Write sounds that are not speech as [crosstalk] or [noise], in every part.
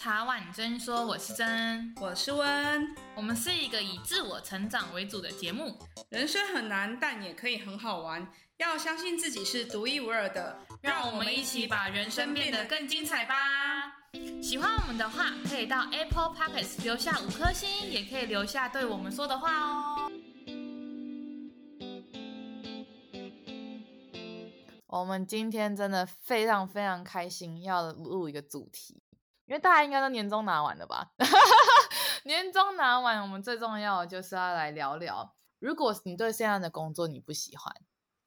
茶碗真说，我是真，我是温，我们是一个以自我成长为主的节目。人生很难，但也可以很好玩。要相信自己是独一无二的，让我们一起把人生变得更精彩吧。喜欢我们的话，可以到 Apple Pockets 留下五颗星，也可以留下对我们说的话哦。我们今天真的非常非常开心，要录一个主题，因为大家应该都年终拿完了吧？[laughs] 年终拿完，我们最重要的就是要来聊聊，如果你对现在的工作你不喜欢，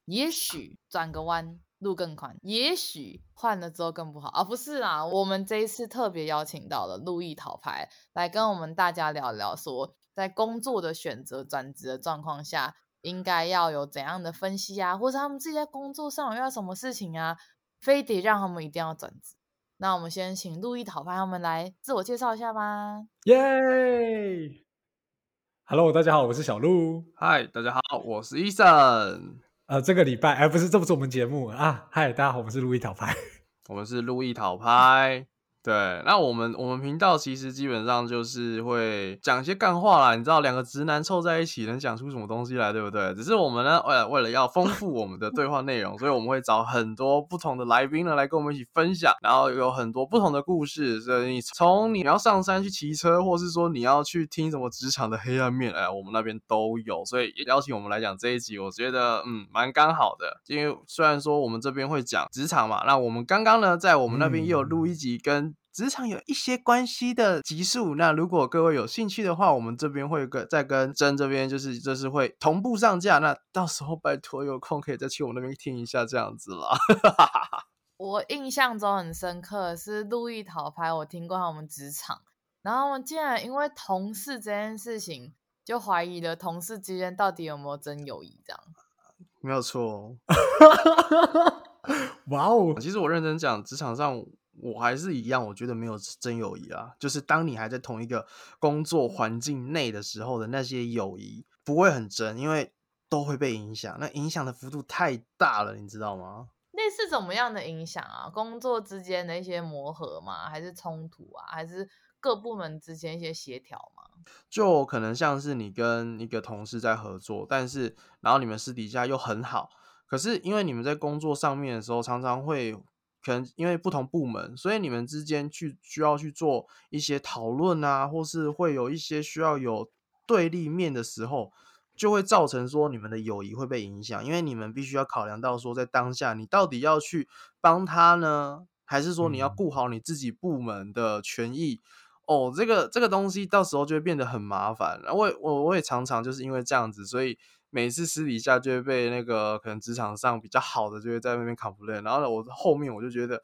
也许转个弯路更宽，也许换了之后更不好啊？不是啦，我们这一次特别邀请到了路易讨牌来跟我们大家聊聊，说在工作的选择转职的状况下。应该要有怎样的分析啊，或者他们自己在工作上遇到什么事情啊，非得让他们一定要转职？那我们先请路易讨拍他们来自我介绍一下吧。耶、yeah!！Hello，大家好，我是小鹿。嗨大家好，我是 Eason。呃，这个礼拜，哎、呃，不是，这不是我们节目啊。Hi，大家好，我们是路易讨拍。我们是路易讨拍。对，那我们我们频道其实基本上就是会讲一些干话啦，你知道，两个直男凑在一起能讲出什么东西来，对不对？只是我们呢，为了为了要丰富我们的对话内容，所以我们会找很多不同的来宾呢来跟我们一起分享，然后有很多不同的故事。所以你从你要上山去骑车，或是说你要去听什么职场的黑暗面，哎，我们那边都有。所以也邀请我们来讲这一集，我觉得嗯蛮刚好的，因为虽然说我们这边会讲职场嘛，那我们刚刚呢在我们那边也有录一集跟。职场有一些关系的集数，那如果各位有兴趣的话，我们这边会跟再跟真这边就是就是会同步上架，那到时候拜托有空可以再去我们那边听一下这样子啦。[laughs] 我印象中很深刻是路易讨拍，我听过他们职场，然后我竟然因为同事这件事情就怀疑了同事之间到底有没有真友谊，这样没有错。[laughs] 哇哦，其实我认真讲，职场上。我还是一样，我觉得没有真友谊啊。就是当你还在同一个工作环境内的时候的那些友谊，不会很真，因为都会被影响。那影响的幅度太大了，你知道吗？类似怎么样的影响啊？工作之间的一些磨合吗？还是冲突啊？还是各部门之间一些协调吗？就可能像是你跟一个同事在合作，但是然后你们私底下又很好，可是因为你们在工作上面的时候常常会。可能因为不同部门，所以你们之间去需要去做一些讨论啊，或是会有一些需要有对立面的时候，就会造成说你们的友谊会被影响。因为你们必须要考量到说，在当下你到底要去帮他呢，还是说你要顾好你自己部门的权益？哦，这个这个东西到时候就会变得很麻烦。我我我也常常就是因为这样子，所以。每次私底下就会被那个可能职场上比较好的就会在那边 complain，然后呢，我后面我就觉得，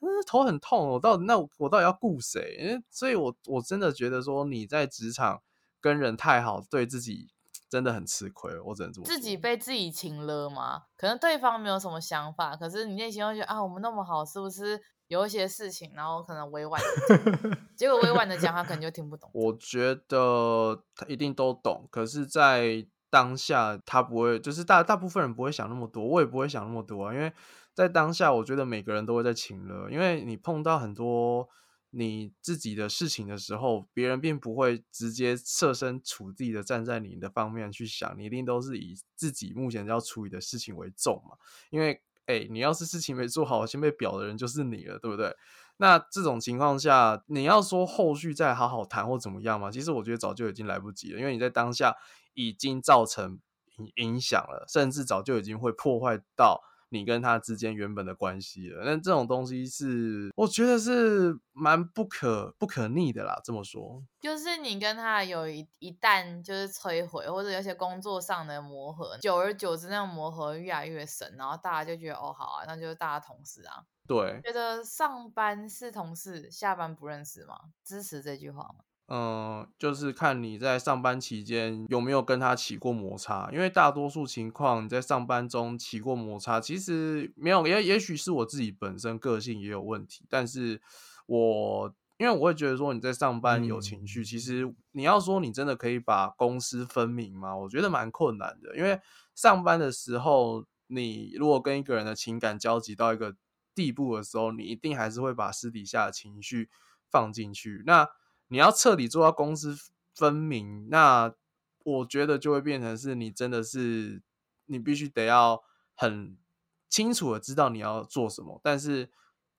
嗯，头很痛，我到底那我，我到底要顾谁？所以我我真的觉得说你在职场跟人太好，对自己真的很吃亏。我只能这么，自己被自己情勒吗？可能对方没有什么想法，可是你内心会觉得啊，我们那么好，是不是有一些事情，然后可能委婉的，[laughs] 结果委婉的讲，他可能就听不懂。我觉得他一定都懂，可是，在当下他不会，就是大大部分人不会想那么多，我也不会想那么多啊。因为在当下，我觉得每个人都会在情勒，因为你碰到很多你自己的事情的时候，别人并不会直接设身处地的站在你的方面去想，你一定都是以自己目前要处理的事情为重嘛。因为，哎，你要是事情没做好，先被表的人就是你了，对不对？那这种情况下，你要说后续再好好谈或怎么样嘛？其实我觉得早就已经来不及了，因为你在当下。已经造成影响了，甚至早就已经会破坏到你跟他之间原本的关系了。那这种东西是，我觉得是蛮不可不可逆的啦。这么说，就是你跟他有一一旦就是摧毁，或者有些工作上的磨合，久而久之，那种磨合越来越深，然后大家就觉得哦，好啊，那就是大家同事啊。对，觉得上班是同事，下班不认识吗？支持这句话吗？嗯，就是看你在上班期间有没有跟他起过摩擦，因为大多数情况你在上班中起过摩擦，其实没有，也也许是我自己本身个性也有问题，但是我因为我会觉得说你在上班有情绪，嗯，其实你要说你真的可以把公私分明吗？我觉得蛮困难的，因为上班的时候，你如果跟一个人的情感交集到一个地步的时候，你一定还是会把私底下的情绪。放进去。那你要彻底做到公私分明，那我觉得就会变成是你真的是你必须得要很清楚的知道你要做什么，但是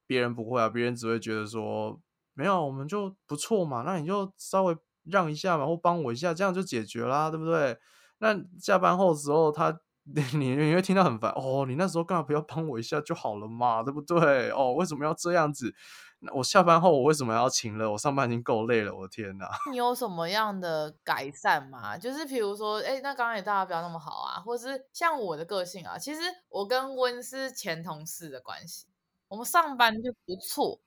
别人不会啊，别人只会觉得说没有，我们就不错嘛，那你就稍微让一下嘛，或帮我一下，这样就解决啦，对不对？那下班后的时候他。[laughs] 你你会听到很烦哦，你那时候干嘛不要帮我一下就好了嘛，对不对？哦，为什么要这样子？那我下班后我为什么要请了？我上班已经够累了，我的天哪！你有什么样的改善吗？就是比如说，哎，那刚刚也大家不要那么好啊，或是像我的个性啊，其实我跟温是前同事的关系，我们上班就不错，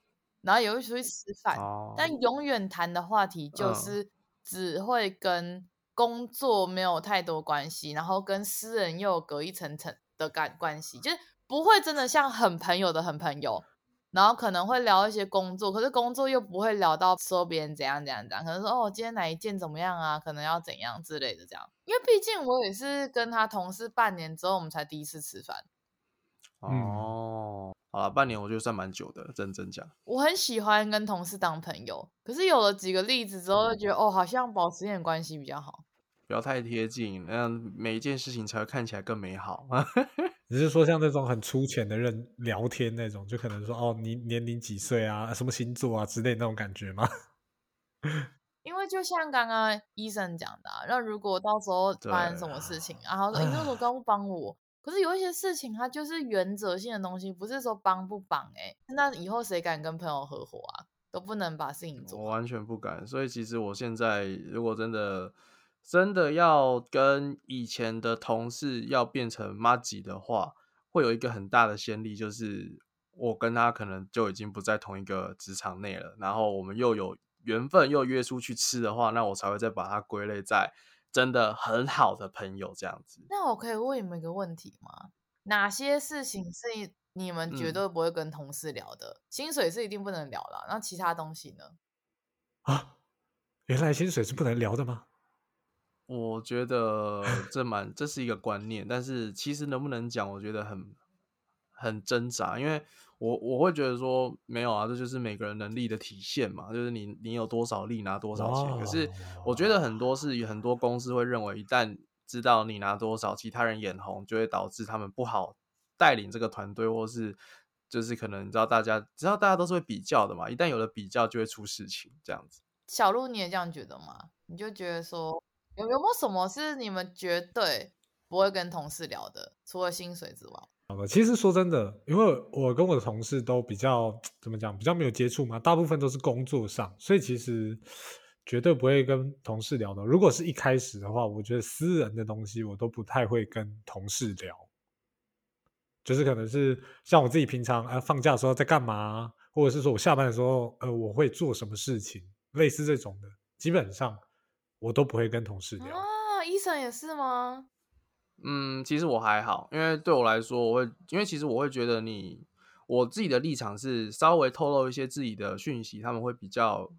然后也会出去吃饭，哦、但永远谈的话题就是只会跟。工作没有太多关系，然后跟私人又有隔一层层的感关系，就是不会真的像很朋友的很朋友，然后可能会聊一些工作，可是工作又不会聊到说别人怎样怎样怎样，可能说哦今天哪一件怎么样啊，可能要怎样之类的这样，因为毕竟我也是跟他同事半年之后我们才第一次吃饭。哦。好了，半年我觉得算蛮久的，认真讲。我很喜欢跟同事当朋友，可是有了几个例子之后，就觉得、嗯、哦，好像保持一点关系比较好，不要太贴近，那样每一件事情才会看起来更美好。[laughs] 只是说像那种很粗浅的人聊天那种，就可能说哦，你年龄几岁啊，什么星座啊之类的那种感觉吗？[laughs] 因为就像刚刚医生讲的、啊，那如果到时候发生什么事情，然后说你为什么刚不帮我？可是有一些事情，它就是原则性的东西，不是说帮不帮哎。那以后谁敢跟朋友合伙啊？都不能把事情做。我完全不敢。所以其实我现在如果真的真的要跟以前的同事要变成妈吉的话，会有一个很大的先例，就是我跟他可能就已经不在同一个职场内了。然后我们又有缘分，又约出去吃的话，那我才会再把它归类在。真的很好的朋友这样子，那我可以问你们一个问题吗？哪些事情是你们绝对不会跟同事聊的？嗯、薪水是一定不能聊了，那其他东西呢？啊，原来薪水是不能聊的吗？我觉得这蛮这是一个观念，但是其实能不能讲，我觉得很很挣扎，因为。我我会觉得说没有啊，这就是每个人能力的体现嘛，就是你你有多少力拿多少钱。可是我觉得很多是很多公司会认为，一旦知道你拿多少，其他人眼红，就会导致他们不好带领这个团队，或是就是可能你知道大家知道大家都是会比较的嘛，一旦有了比较，就会出事情这样子。小鹿，你也这样觉得吗？你就觉得说有有没有什么是你们绝对不会跟同事聊的，除了薪水之外？其实说真的，因为我跟我的同事都比较怎么讲，比较没有接触嘛，大部分都是工作上，所以其实绝对不会跟同事聊的。如果是一开始的话，我觉得私人的东西我都不太会跟同事聊，就是可能是像我自己平常呃放假的时候在干嘛，或者是说我下班的时候呃我会做什么事情，类似这种的，基本上我都不会跟同事聊。啊，医生也是吗？嗯，其实我还好，因为对我来说，我会，因为其实我会觉得你，我自己的立场是稍微透露一些自己的讯息，他们会比较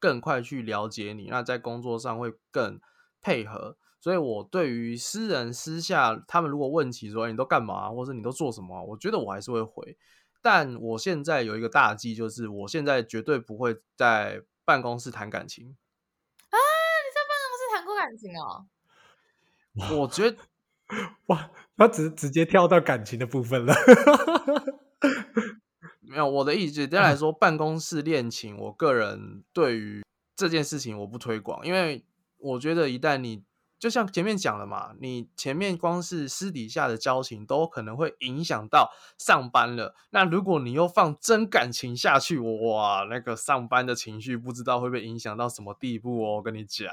更快去了解你，那在工作上会更配合。所以我对于私人私下，他们如果问起说你都干嘛，或者你都做什么，我觉得我还是会回。但我现在有一个大忌，就是我现在绝对不会在办公室谈感情。感情哦？我觉得。[laughs] 哇，他直直接跳到感情的部分了。[laughs] 没有，我的意思，简单来说，办公室恋情，我个人对于这件事情我不推广，因为我觉得一旦你就像前面讲了嘛，你前面光是私底下的交情都可能会影响到上班了。那如果你又放真感情下去，哇，那个上班的情绪不知道会被影响到什么地步哦。我跟你讲，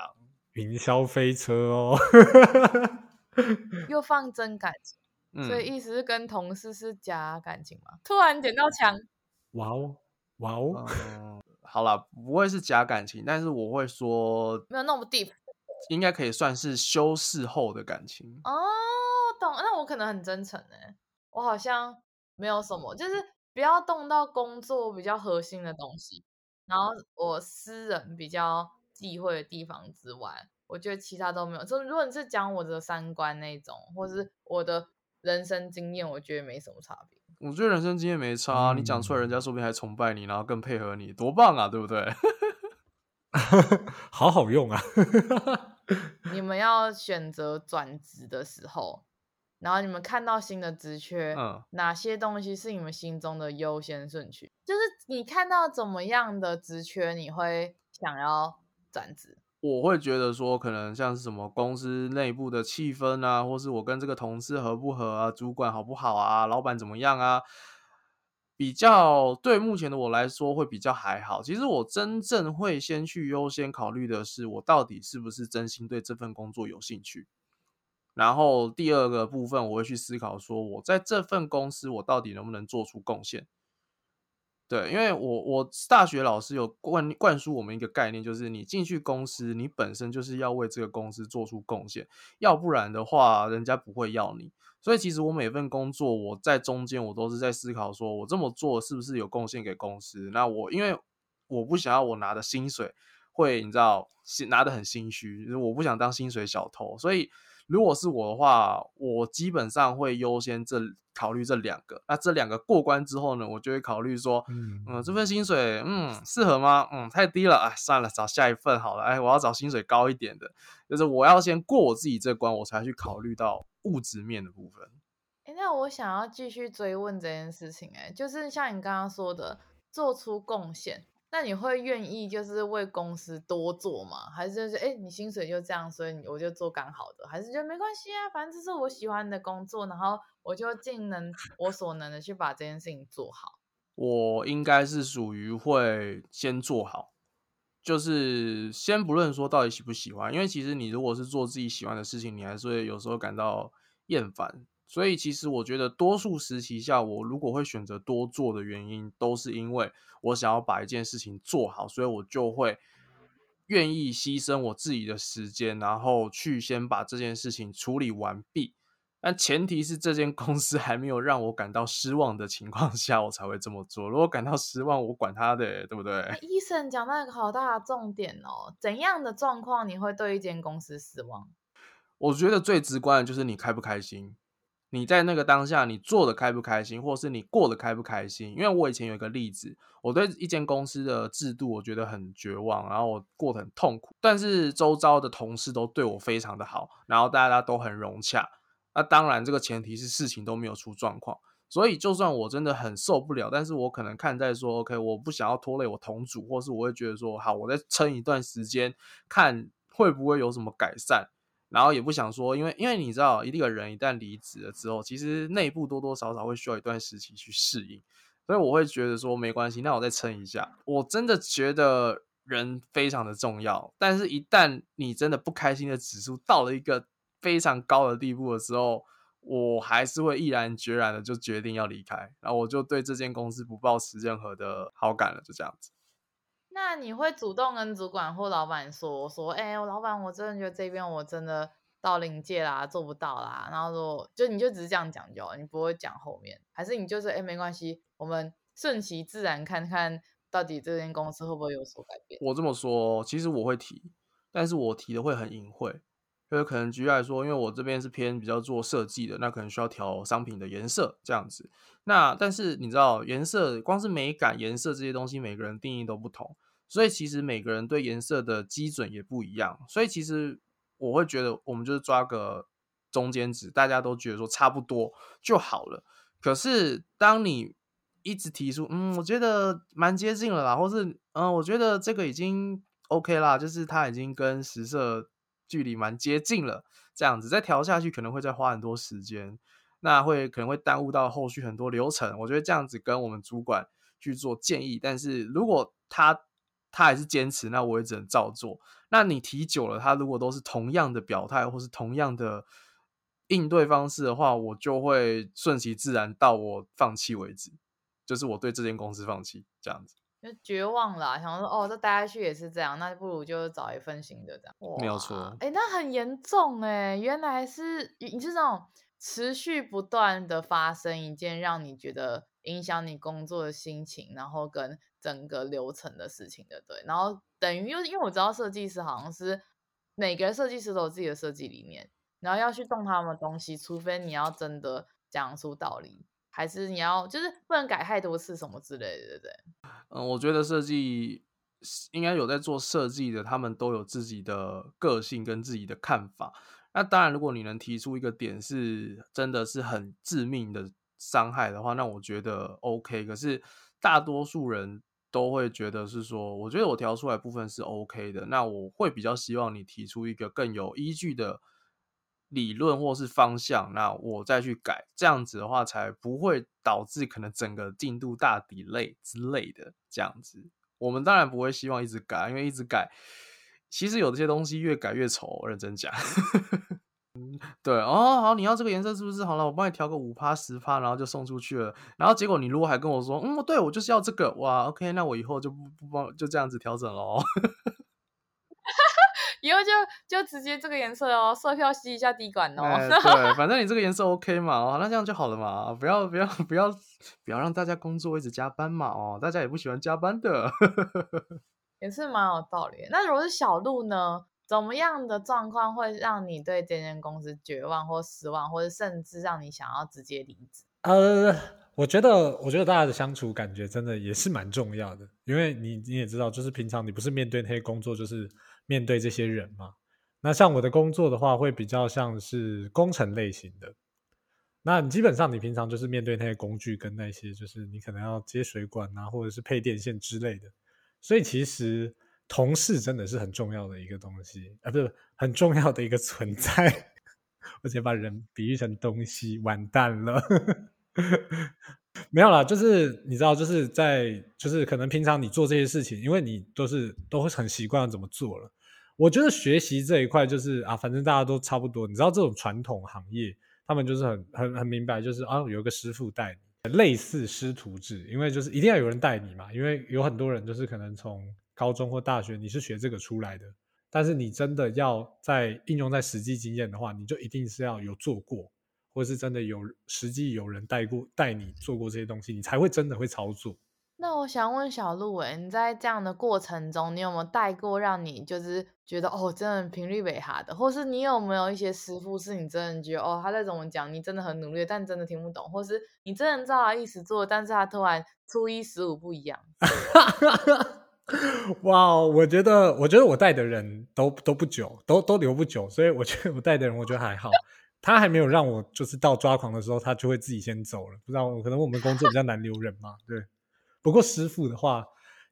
云霄飞车哦。[laughs] 又放真感情，嗯、所以意思是跟同事是假感情吗？突然捡到枪，哇哦，哇哦，嗯、好了，不会是假感情，但是我会说没有那么 deep，应该可以算是修饰后的感情。哦，懂，那我可能很真诚哎，我好像没有什么，就是不要动到工作比较核心的东西，然后我私人比较忌讳的地方之外。我觉得其他都没有。就如果你是讲我的三观那种，或是我的人生经验，我觉得没什么差别。我觉得人生经验没差，啊，嗯、你讲出来，人家说不定还崇拜你，然后更配合你，多棒啊，对不对？[laughs] 好好用啊！[laughs] 你们要选择转职的时候，然后你们看到新的职缺，嗯，哪些东西是你们心中的优先顺序？就是你看到怎么样的职缺，你会想要转职？我会觉得说，可能像是什么公司内部的气氛啊，或是我跟这个同事合不合啊，主管好不好啊，老板怎么样啊，比较对目前的我来说会比较还好。其实我真正会先去优先考虑的是，我到底是不是真心对这份工作有兴趣。然后第二个部分，我会去思考说，我在这份公司，我到底能不能做出贡献。对，因为我我大学老师有灌灌输我们一个概念，就是你进去公司，你本身就是要为这个公司做出贡献，要不然的话，人家不会要你。所以其实我每份工作，我在中间我都是在思考，说我这么做是不是有贡献给公司？那我因为我不想要我拿的薪水会，你知道，拿得很心虚，就是我不想当薪水小偷，所以。如果是我的话，我基本上会优先这考虑这两个。那这两个过关之后呢，我就会考虑说，嗯，嗯，这份薪水，嗯，适合吗？嗯，太低了，哎，算了，找下一份好了。哎，我要找薪水高一点的，就是我要先过我自己这关，我才去考虑到物质面的部分。哎，那我想要继续追问这件事情，哎，就是像你刚刚说的，做出贡献。那你会愿意就是为公司多做吗？还是就是哎，你薪水就这样，所以我就做刚好的？还是觉得没关系啊，反正这是我喜欢的工作，然后我就尽能我所能的去把这件事情做好。我应该是属于会先做好，就是先不论说到底喜不喜欢，因为其实你如果是做自己喜欢的事情，你还是会有时候感到厌烦。所以其实我觉得，多数时期下，我如果会选择多做的原因，都是因为我想要把一件事情做好，所以我就会愿意牺牲我自己的时间，然后去先把这件事情处理完毕。但前提是这间公司还没有让我感到失望的情况下，我才会这么做。如果感到失望，我管他的，对不对？医生讲到一个好大的重点哦，怎样的状况你会对一间公司失望？我觉得最直观的就是你开不开心。你在那个当下，你做的开不开心，或是你过得开不开心？因为我以前有一个例子，我对一间公司的制度我觉得很绝望，然后我过得很痛苦。但是周遭的同事都对我非常的好，然后大家都很融洽。那当然，这个前提是事情都没有出状况。所以，就算我真的很受不了，但是我可能看在说，OK，我不想要拖累我同组，或是我会觉得说，好，我再撑一段时间，看会不会有什么改善。然后也不想说，因为因为你知道，一个人一旦离职了之后，其实内部多多少少会需要一段时期去适应，所以我会觉得说没关系，那我再撑一下。我真的觉得人非常的重要，但是一旦你真的不开心的指数到了一个非常高的地步的时候，我还是会毅然决然的就决定要离开，然后我就对这间公司不抱持任何的好感了，就这样子。那你会主动跟主管或老板说说，哎、我老板，我真的觉得这边我真的到临界啦，做不到啦。然后说，就你就只是这样讲就好，你不会讲后面，还是你就是哎、没关系，我们顺其自然，看看到底这间公司会不会有所改变。我这么说，其实我会提，但是我提的会很隐晦，就是可能举例来说，因为我这边是偏比较做设计的，那可能需要调商品的颜色这样子。那但是你知道，颜色光是美感、颜色这些东西，每个人定义都不同。所以其实每个人对颜色的基准也不一样，所以其实我会觉得我们就是抓个中间值，大家都觉得说差不多就好了。可是当你一直提出，嗯，我觉得蛮接近了啦，或是嗯，我觉得这个已经 OK 啦，就是它已经跟实色距离蛮接近了，这样子再调下去可能会再花很多时间，那会可能会耽误到后续很多流程。我觉得这样子跟我们主管去做建议，但是如果他他还是坚持，那我也只能照做。那你提久了，他如果都是同样的表态，或是同样的应对方式的话，我就会顺其自然到我放弃为止，就是我对这间公司放弃这样子，就绝望了，想说哦，这待下去也是这样，那不如就找一份新的这样。没有错，哎、欸，那很严重哎，原来是你是这种持续不断的发生一件让你觉得影响你工作的心情，然后跟。整个流程的事情的，对，然后等于又因为我知道设计师好像是每个设计师都有自己的设计理念，然后要去动他们的东西，除非你要真的讲出道理，还是你要就是不能改太多次什么之类的，对不对？嗯，我觉得设计应该有在做设计的，他们都有自己的个性跟自己的看法。那当然，如果你能提出一个点是真的是很致命的伤害的话，那我觉得 OK。可是大多数人都会觉得是说，我觉得我调出来部分是 OK 的。那我会比较希望你提出一个更有依据的理论或是方向，那我再去改，这样子的话才不会导致可能整个进度大 delay 之类的。这样子，我们当然不会希望一直改，因为一直改。其实有这些东西越改越丑，认真讲。对哦，好，你要这个颜色是不是？好了，我帮你调个五趴十趴，然后就送出去了。然后结果你如果还跟我说，嗯，对，我就是要这个，哇，OK，那我以后就不不帮，就这样子调整喽。[laughs] 以后就就直接这个颜色哦，色票吸一下滴管哦。欸、对，反正你这个颜色 OK 嘛，哦，那这样就好了嘛，不要不要不要不要让大家工作一直加班嘛，哦，大家也不喜欢加班的。也是蛮有道理。那如果是小鹿呢？怎么样的状况会让你对这间公司绝望或失望，或者甚至让你想要直接离职？呃，我觉得，我觉得大家的相处感觉真的也是蛮重要的，因为你你也知道，就是平常你不是面对那些工作，就是面对这些人嘛。那像我的工作的话，会比较像是工程类型的。那你基本上你平常就是面对那些工具跟那些，就是你可能要接水管啊，或者是配电线之类的。所以其实同事真的是很重要的一个东西啊，不是很重要的一个存在。我直接把人比喻成东西，完蛋了。[laughs] 没有啦，就是你知道，就是在就是可能平常你做这些事情，因为你都是都会很习惯怎么做了。我觉得学习这一块就是啊，反正大家都差不多。你知道这种传统行业，他们就是很很很明白，就是啊，有一个师傅带你。类似师徒制，因为就是一定要有人带你嘛，因为有很多人就是可能从高中或大学你是学这个出来的，但是你真的要在应用在实际经验的话，你就一定是要有做过，或是真的有实际有人带过带你做过这些东西，你才会真的会操作。那我想问小鹿，哎，你在这样的过程中，你有没有带过让你就是觉得哦，真的频率违哈的，或是你有没有一些师傅是你真的觉得哦，他在怎么讲，你真的很努力，但真的听不懂，或是你真的照他意思做，但是他突然初一十五不一样。[laughs] [laughs] 哇，我觉得，我觉得我带的人都都不久，都都留不久，所以我觉得我带的人，我觉得还好，他还没有让我就是到抓狂的时候，他就会自己先走了。不知道，可能我们工作比较难留人嘛，对。不过师傅的话，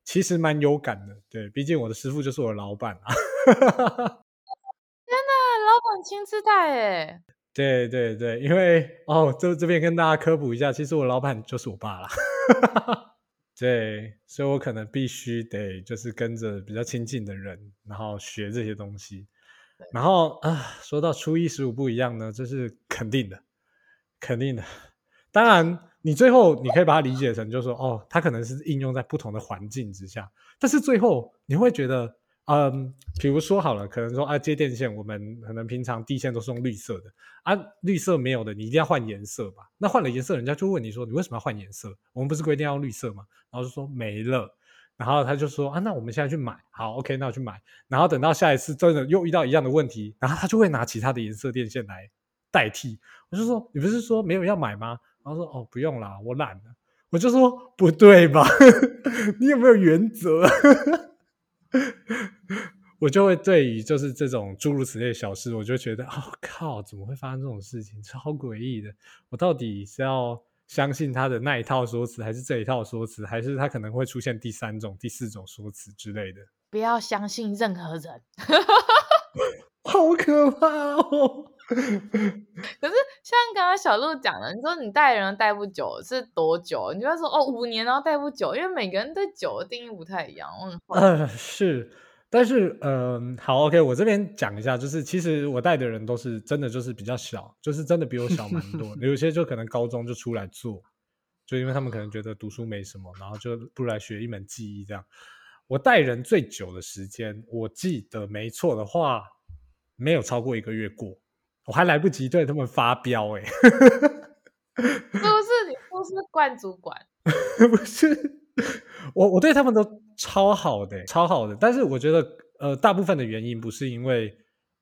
其实蛮有感的，对，毕竟我的师傅就是我的老板啊。[laughs] 天哪，老板亲自带 [laughs] 诶。对对对，因为哦，这这边跟大家科普一下，其实我老板就是我爸啦。对，所以我可能必须得就是跟着比较亲近的人，然后学这些东西。然后啊，说到初一十五不一样呢，这是肯定的，肯定的。当然。你最后你可以把它理解成，就是说，哦，它可能是应用在不同的环境之下，但是最后你会觉得，嗯，比如说好了，可能说啊，接电线，我们可能平常地线都是用绿色的，啊，绿色没有的，你一定要换颜色吧？那换了颜色，人家就问你说，你为什么要换颜色？我们不是规定要用绿色吗？然后就说没了，然后他就说啊，那我们现在去买，好，OK，那我去买，然后等到下一次真的又遇到一样的问题，然后他就会拿其他的颜色电线来代替。我就说，你不是说没有要买吗？然后说哦，不用啦，我懒了。我就说不对吧？[laughs] 你有没有原则？[laughs] 我就会对于就是这种诸如此类的小事，我就觉得哦靠，怎么会发生这种事情？超诡异的。我到底是要相信他的那一套说辞，还是这一套说辞，还是他可能会出现第三种、第四种说辞之类的？不要相信任何人，[laughs] 好可怕哦！[laughs] 可是像刚刚小鹿讲的，你说你带人带不久是多久？你就会说哦五年，然后带不久，因为每个人对久的定义不太一样。嗯，呃 [laughs] 是，但是嗯、呃、好，OK，我这边讲一下，就是其实我带的人都是真的就是比较小，就是真的比我小蛮多。[laughs] 有些就可能高中就出来做，就因为他们可能觉得读书没什么，然后就不来学一门技艺这样。我带人最久的时间，我记得没错的话，没有超过一个月过。我还来不及对他们发飙哎、欸，是不是你不是惯主管？[laughs] 不是，我我对他们都超好的、欸，超好的。但是我觉得，呃，大部分的原因不是因为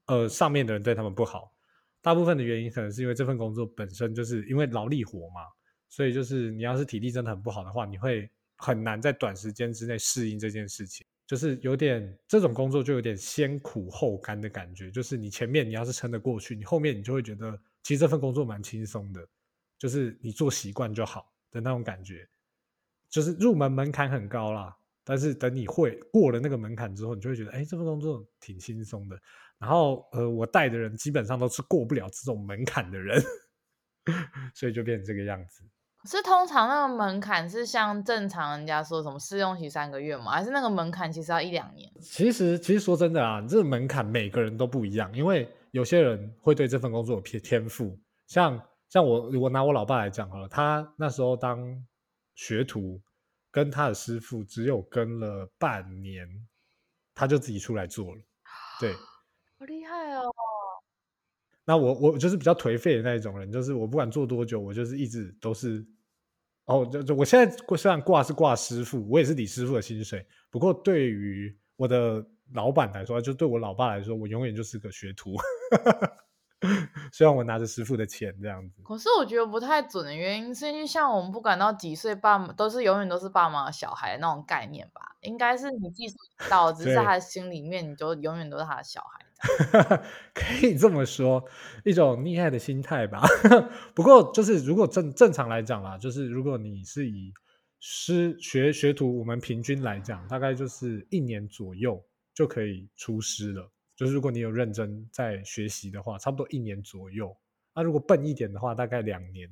呃上面的人对他们不好，大部分的原因可能是因为这份工作本身就是因为劳力活嘛，所以就是你要是体力真的很不好的话，你会很难在短时间之内适应这件事情。就是有点这种工作就有点先苦后甘的感觉，就是你前面你要是撑得过去，你后面你就会觉得其实这份工作蛮轻松的，就是你做习惯就好的那种感觉。就是入门门槛很高啦，但是等你会过了那个门槛之后，你就会觉得哎，这份工作挺轻松的。然后呃，我带的人基本上都是过不了这种门槛的人，[laughs] 所以就变成这个样子。是通常那个门槛是像正常人家说什么试用期三个月吗？还是那个门槛其实要一两年？其实其实说真的啊，这个门槛每个人都不一样，因为有些人会对这份工作有天天赋，像像我我拿我老爸来讲好了，他那时候当学徒，跟他的师傅只有跟了半年，他就自己出来做了，对，好厉害哦。那我我就是比较颓废的那一种人，就是我不管做多久，我就是一直都是，哦，就就我现在虽然挂是挂师傅，我也是领师傅的薪水，不过对于我的老板来说，就对我老爸来说，我永远就是个学徒。[laughs] 虽然我拿着师傅的钱这样子，可是我觉得不太准的原因是因为像我们不管到几岁，爸妈都是永远都是爸妈的小孩的那种概念吧？应该是你技术到，只是他的心里面，你就永远都是他的小孩。[laughs] 可以这么说，一种溺爱的心态吧。[laughs] 不过就是如果正正常来讲啦，就是如果你是以师学学徒，我们平均来讲，大概就是一年左右就可以出师了。就是如果你有认真在学习的话，差不多一年左右。那、如果笨一点的话，大概两年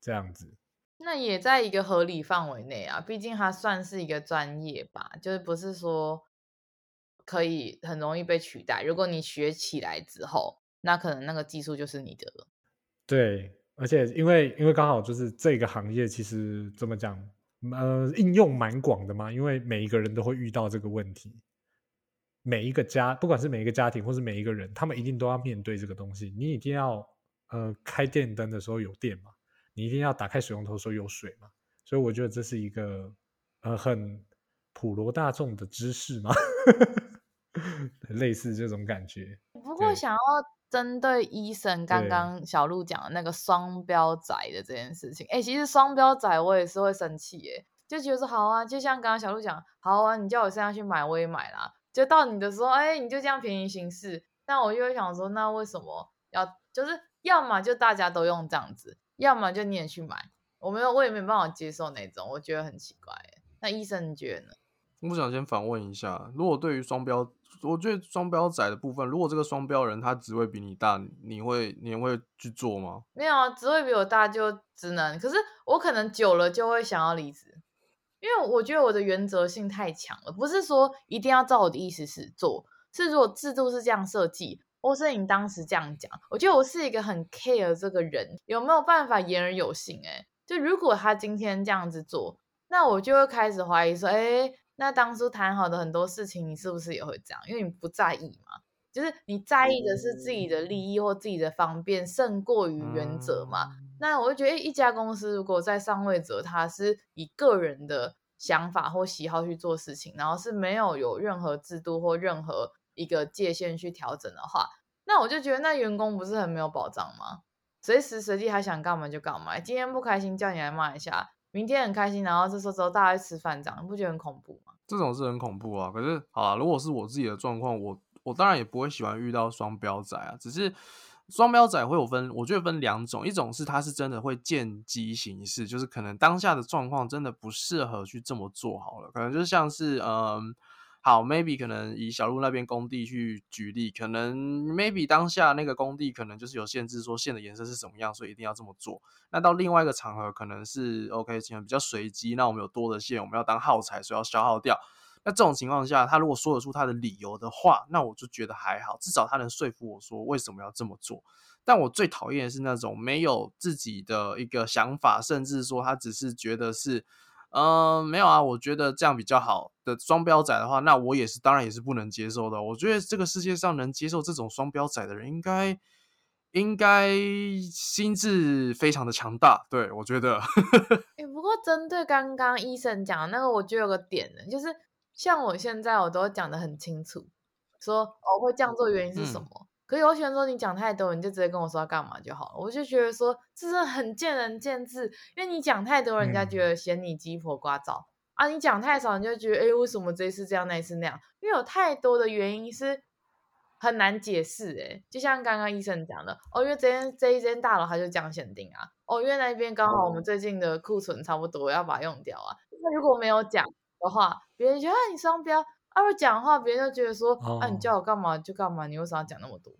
这样子。那也在一个合理范围内啊，毕竟它算是一个专业吧，就是不是说可以很容易被取代。如果你学起来之后，那可能那个技术就是你的了。对，而且因为因为刚好就是这个行业其实怎么讲，呃，应用蛮广的嘛，因为每一个人都会遇到这个问题。每一个家，不管是每一个家庭，或是每一个人，他们一定都要面对这个东西。你一定要，呃，开电灯的时候有电嘛，你一定要打开水龙头的时候有水嘛。所以我觉得这是一个，呃，很普罗大众的知识嘛，类似这种感觉。不过想要针对医生刚刚小鹿讲的那个双标仔的这件事情，哎，其实双标仔我也是会生气，哎，就觉得说好啊，就像刚刚小鹿讲，好啊，你叫我现在去买，我也买啦。就到你的时候，哎，你就这样便宜行事。那我就会想说，那为什么要就是要么就大家都用这样子，要么就你也去买。我没有，我也没办法接受那种，我觉得很奇怪。那医生你觉得呢？我想先反问一下，如果对于双标，我觉得双标仔的部分，如果这个双标人他职位比你大，你会你会去做吗？没有啊，职位比我大就只能，可是我可能久了就会想要离职。因为我觉得我的原则性太强了，不是说一定要照我的意思是做，是如果制度是这样设计，或是你当时这样讲，我觉得我是一个很 care 这个人有没有办法言而有信。哎，就如果他今天这样子做，那我就会开始怀疑说，哎，那当初谈好的很多事情，你是不是也会这样？因为你不在意嘛，就是你在意的是自己的利益或自己的方便胜过于原则嘛。那我就觉得，一家公司如果在上位者他是以个人的想法或喜好去做事情，然后是没有有任何制度或任何一个界限去调整的话，那我就觉得那员工不是很没有保障吗？随时随地他想干嘛就干嘛，今天不开心叫你来骂一下，明天很开心，然后这时候之后大家吃饭这样，你不觉得很恐怖吗？这种是很恐怖啊。可是好啊，如果是我自己的状况，我我当然也不会喜欢遇到双标仔啊，只是。双标仔会有分，我觉得分两种，一种是他是真的会见机行事，就是可能当下的状况真的不适合去这么做好了，可能就像是嗯，好，maybe 可能以小鹿那边工地去举例，可能 maybe 当下那个工地可能就是有限制，说线的颜色是什么样，所以一定要这么做。那到另外一个场合，可能是 OK，情况比较随机，那我们有多的线，我们要当耗材，所以要消耗掉。那这种情况下，他如果说得出他的理由的话，那我就觉得还好，至少他能说服我说为什么要这么做。但我最讨厌的是那种没有自己的一个想法，甚至说他只是觉得是，嗯、呃，没有啊，我觉得这样比较好的双标仔的话，那我也是当然也是不能接受的。我觉得这个世界上能接受这种双标仔的人，应该应该心智非常的强大。对，我觉得。[laughs] 欸、不过针对刚刚医生讲的那个，我觉得有个点呢，就是。像我现在我都讲的很清楚，说我会这样做原因是什么？嗯、可是有些人说你讲太多，你就直接跟我说要干嘛就好了。我就觉得说这是很见仁见智，因为你讲太多，人家觉得嫌你鸡婆聒噪、嗯、啊；你讲太少，你就觉得哎，为什么这一次这样，那一次那样？因为有太多的原因是很难解释。哎，就像刚刚医生讲的哦，因为这间这一间大楼它就这样限定啊。哦，因为那边刚好我们最近的库存差不多，要把它用掉啊。那如果没有讲的话，别人觉得、啊、你双标。要是讲话，别人就觉得说：“哦、啊，你叫我干嘛就干嘛，你为啥要讲那么多？”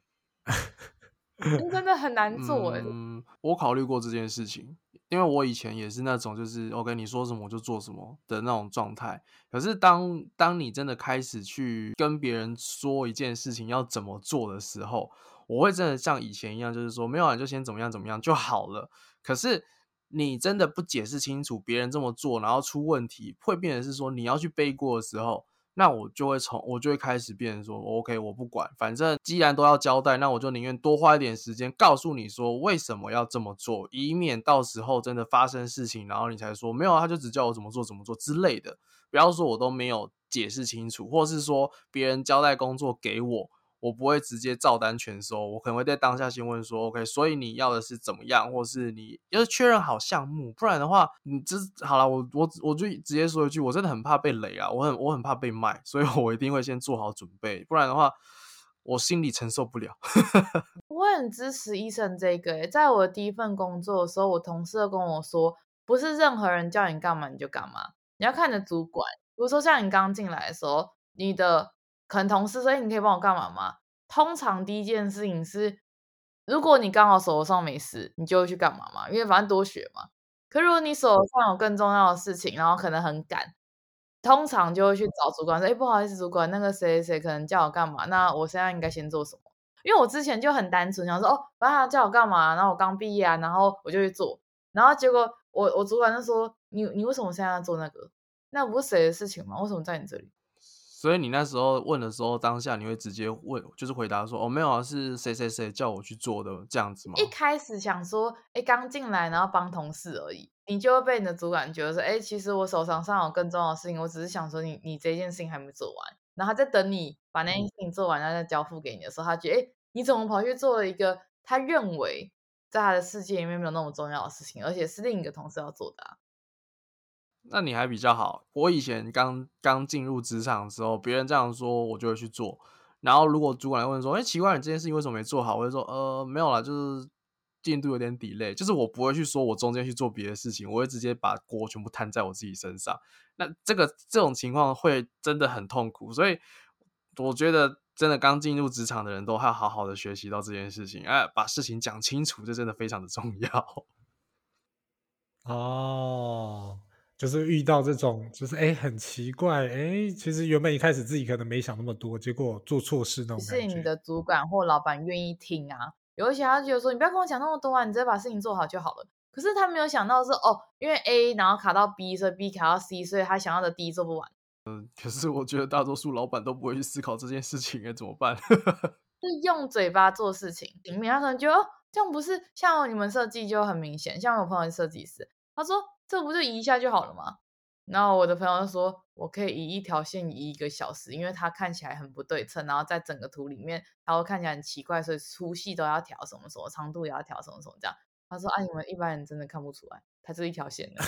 真的很难做哎。嗯，我考虑过这件事情，因为我以前也是那种就是 “OK”，你说什么我就做什么的那种状态。可是当当你真的开始去跟别人说一件事情要怎么做的时候，我会真的像以前一样，就是说没有啊，就先怎么样怎么样就好了。可是你真的不解释清楚，别人这么做然后出问题，会变成是说你要去背锅的时候。那我就会从我就会开始变成说，OK，我不管，反正既然都要交代，那我就宁愿多花一点时间告诉你说为什么要这么做，以免到时候真的发生事情，然后你才说没有啊，他就只叫我怎么做怎么做之类的。不要说我都没有解释清楚，或是说别人交代工作给我。我不会直接照单全收，我可能会在当下先问说，OK，所以你要的是怎么样，或是你要是确认好项目，不然的话，你这好了，我我我就直接说一句，我真的很怕被雷啊，我很我很怕被卖，所以我一定会先做好准备，不然的话，我心里承受不了。[laughs] 我很支持医生这个，在我的第一份工作的时候，我同事跟我说，不是任何人叫你干嘛你就干嘛，你要看你的主管，比如说像你刚进来的时候，你的。可能同事说：“哎你可以帮我干嘛吗？”通常第一件事情是，如果你刚好手头上没事，你就会去干嘛嘛？因为反正多学嘛。可如果你手头上有更重要的事情，然后可能很赶，通常就会去找主管说：“哎，不好意思，主管，那个谁谁可能叫我干嘛？那我现在应该先做什么？”因为我之前就很单纯，想说：“哦，反正他叫我干嘛？然后我刚毕业啊，然后我就去做。”然后结果我我主管就说：“你你为什么现在要做那个？那不是谁的事情吗？为什么在你这里？”所以你那时候问的时候，当下你会直接问，就是回答说：“哦，没有啊，是谁谁谁叫我去做的这样子吗？”一开始想说：“哎，刚进来，然后帮同事而已。”你就会被你的主管觉得说：“哎，其实我手上上有更重要的事情，我只是想说你你这件事情还没做完。”然后他在等你把那件事情做完，然后再交付给你的时候，他觉得：“哎，你怎么跑去做了一个他认为在他的世界里面没有那么重要的事情，而且是另一个同事要做的啊？”那你还比较好。我以前刚刚进入职场的时候，别人这样说，我就会去做。然后如果主管来问说：“哎，奇怪，你这件事情为什么没做好？”我会说：“呃，没有啦，就是进度有点 delay。”就是我不会去说我中间去做别的事情，我会直接把锅全部摊在我自己身上。那这个这种情况会真的很痛苦。所以我觉得，真的刚进入职场的人都要好好的学习到这件事情，哎，把事情讲清楚，这真的非常的重要。[laughs] 哦。就是遇到这种，就是哎，很奇怪，哎，其实原本一开始自己可能没想那么多，结果做错事那种感觉。是你的主管或老板愿意听啊，有一些他就觉得说，你不要跟我讲那么多啊，你直接把事情做好就好了。可是他没有想到是哦，因为 A 然后卡到 B，所以 B 卡到 C，所以他想要的 D 做不完。嗯，可是我觉得大多数老板都不会去思考这件事情，该怎么办？[laughs] 是用嘴巴做事情，里面他可能觉得哦，这样不是像你们设计就很明显，像我朋友是设计师，他说。这不就移一下就好了吗？然后我的朋友就说，我可以移一条线移一个小时，因为它看起来很不对称，然后在整个图里面，它会看起来很奇怪，所以粗细都要调什么什么，长度也要调什么什么这样。他说啊，你们一般人真的看不出来，它是一条线的。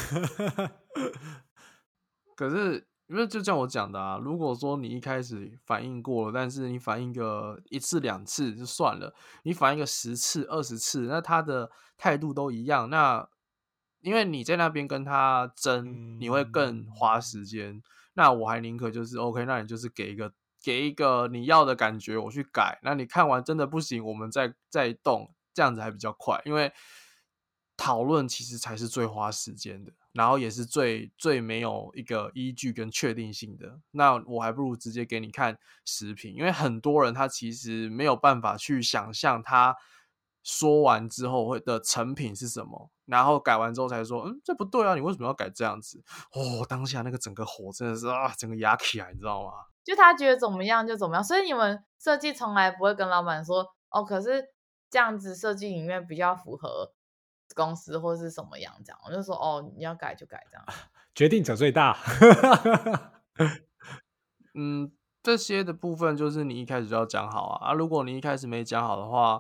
[laughs] 可是因为就像我讲的啊，如果说你一开始反应过了，但是你反应个一次两次就算了，你反应个十次二十次，那他的态度都一样，那。因为你在那边跟他争，你会更花时间。嗯、那我还宁可就是 OK，那你就是给一个给一个你要的感觉，我去改。那你看完真的不行，我们再再动，这样子还比较快。因为讨论其实才是最花时间的，然后也是最最没有一个依据跟确定性的。那我还不如直接给你看视频，因为很多人他其实没有办法去想象他。说完之后会的成品是什么？然后改完之后才说，嗯，这不对啊，你为什么要改这样子？哦，当下那个整个火真的是啊，整个压起来，你知道吗？就他觉得怎么样就怎么样，所以你们设计从来不会跟老板说，哦，可是这样子设计里面比较符合公司或是什么样这样，我就说，哦，你要改就改这样，[laughs] 决定者最大。[laughs] 嗯。这些的部分就是你一开始就要讲好啊。啊，如果你一开始没讲好的话，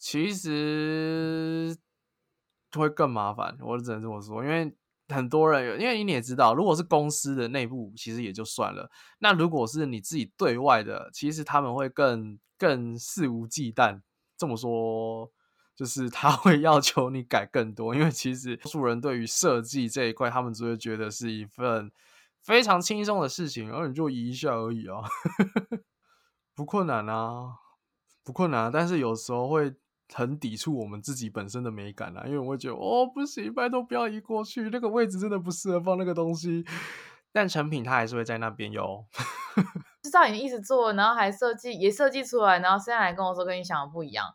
其实会更麻烦。我只能这么说，因为很多人有，因为你也知道，如果是公司的内部，其实也就算了。那如果是你自己对外的，其实他们会更更肆无忌惮。这么说。就是他 [laughs] 会要求你改更多，因为其实多数人对于设计这一块，他们只会觉得是一份非常轻松的事情，而你就移一下而已啊，[laughs] 不困难啊，不困难。但是有时候会很抵触我们自己本身的美感啊，因为我会觉得哦，不行，拜托不要移过去，那个位置真的不适合放那个东西。但成品它还是会在那边哟。[laughs] 知道你一直做，然后还设计也设计出来，然后现在来跟我说跟你想的不一样。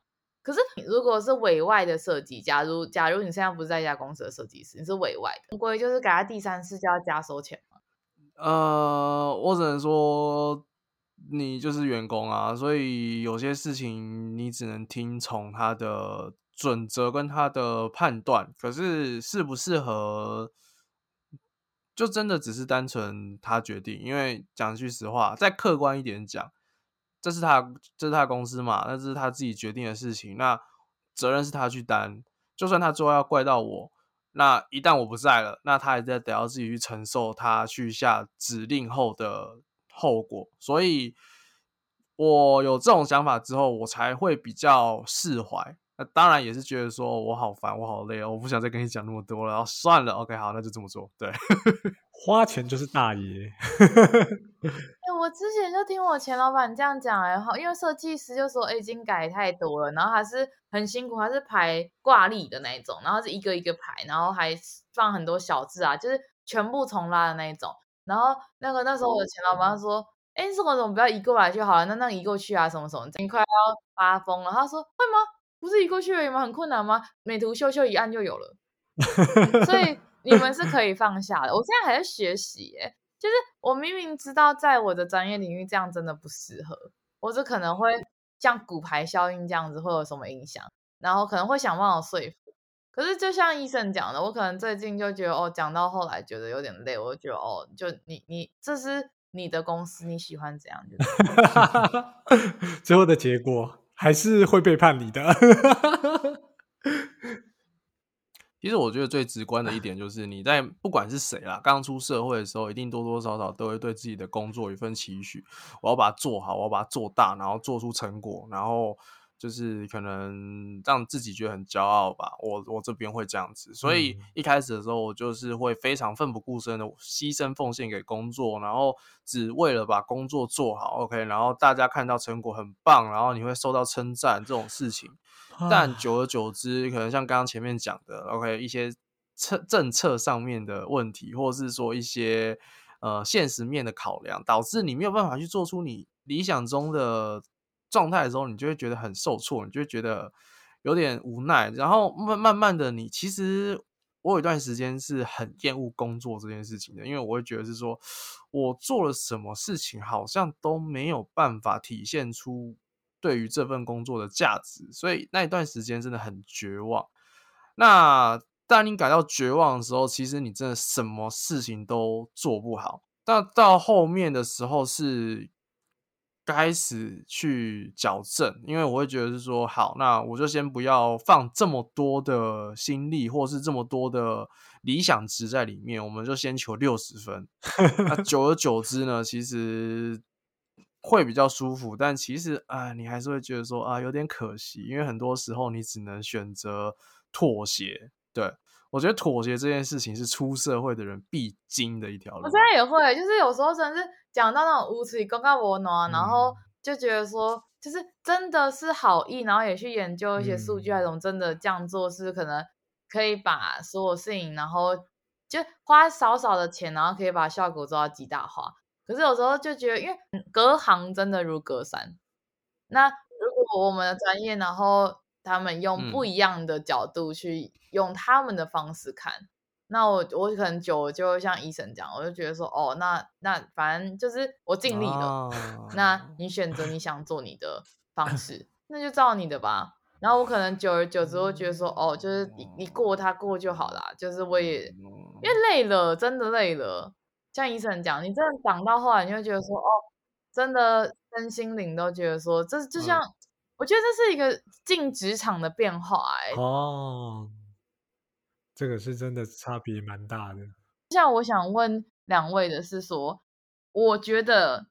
可是，如果是委外的设计，假如假如你现在不是在一家公司的设计师，你是委外的，归就是给他第三次就要加收钱吗？呃，我只能说你就是员工啊，所以有些事情你只能听从他的准则跟他的判断。可是适不适合，就真的只是单纯他决定。因为讲句实话，再客观一点讲。这是他，这是他公司嘛，那这是他自己决定的事情，那责任是他去担。就算他最后要怪到我，那一旦我不在了，那他也在得要自己去承受他去下指令后的后果。所以，我有这种想法之后，我才会比较释怀。那当然也是觉得说我好烦，我好累哦，我不想再跟你讲那么多了，然后算了，OK，好，那就这么做。对，[laughs] 花钱就是大爷。[laughs] 我之前就听我前老板这样讲，然后因为设计师就说，哎，已经改太多了，然后还是很辛苦，还是排挂历的那一种，然后是一个一个排，然后还放很多小字啊，就是全部重拉的那一种。然后那个那时候我的前老板说，哎，这种怎么不要移过来就好了？那那移过去啊，什么什么，你快要发疯了。他说，会吗？不是移过去而已吗？很困难吗？美图秀秀一按就有了。所以 [laughs] 你们是可以放下的。我现在还在学习，哎。就是我明明知道，在我的专业领域这样真的不适合，我就可能会像骨牌效应这样子会有什么影响，然后可能会想办法说服。可是就像医生讲的，我可能最近就觉得哦，讲到后来觉得有点累，我就觉得哦，就你你这是你的公司，你喜欢怎样就。[laughs] 最后的结果还是会背叛你的。[laughs] 其实我觉得最直观的一点就是，你在不管是谁啦，刚出社会的时候，一定多多少少都会对自己的工作有一份期许。我要把它做好，我要把它做大，然后做出成果，然后就是可能让自己觉得很骄傲吧。我我这边会这样子，所以一开始的时候，我就是会非常奋不顾身的牺牲奉献给工作，然后只为了把工作做好。OK，然后大家看到成果很棒，然后你会受到称赞这种事情。但久而久之，可能像刚刚前面讲的，OK，一些策政策上面的问题，或者是说一些呃现实面的考量，导致你没有办法去做出你理想中的状态的时候，你就会觉得很受挫，你就会觉得有点无奈。然后慢慢慢的，你其实我有一段时间是很厌恶工作这件事情的，因为我会觉得是说我做了什么事情，好像都没有办法体现出。对于这份工作的价值，所以那一段时间真的很绝望。那当你感到绝望的时候，其实你真的什么事情都做不好。那到后面的时候是开始去矫正，因为我会觉得是说，好，那我就先不要放这么多的心力，或是这么多的理想值在里面，我们就先求六十分。那 [laughs] 久而久之呢，其实。会比较舒服，但其实啊，你还是会觉得说啊，有点可惜，因为很多时候你只能选择妥协。对，我觉得妥协这件事情是出社会的人必经的一条路。我现在也会，就是有时候甚至讲到那种无耻、公告我呢，然后就觉得说，就是真的是好意，然后也去研究一些数据，那种真的这样做是可能可以把所有事情，然后就花少少的钱，然后可以把效果做到极大化。可是有时候就觉得，因为隔行真的如隔山。那如果我们的专业，然后他们用不一样的角度去用他们的方式看，嗯、那我我可能久了就会像医生讲，我就觉得说，哦，那那反正就是我尽力了。啊、那你选择你想做你的方式，那就照你的吧。然后我可能久而久之会觉得说，哦，就是你你过他过就好啦。就是我也因为累了，真的累了。像医生讲，你真的长到后来，你会觉得说，哦，真的身心灵都觉得说，这就像、嗯、我觉得这是一个进职场的变化哎、欸。哦，这个是真的差别蛮大的。像我想问两位的是说，我觉得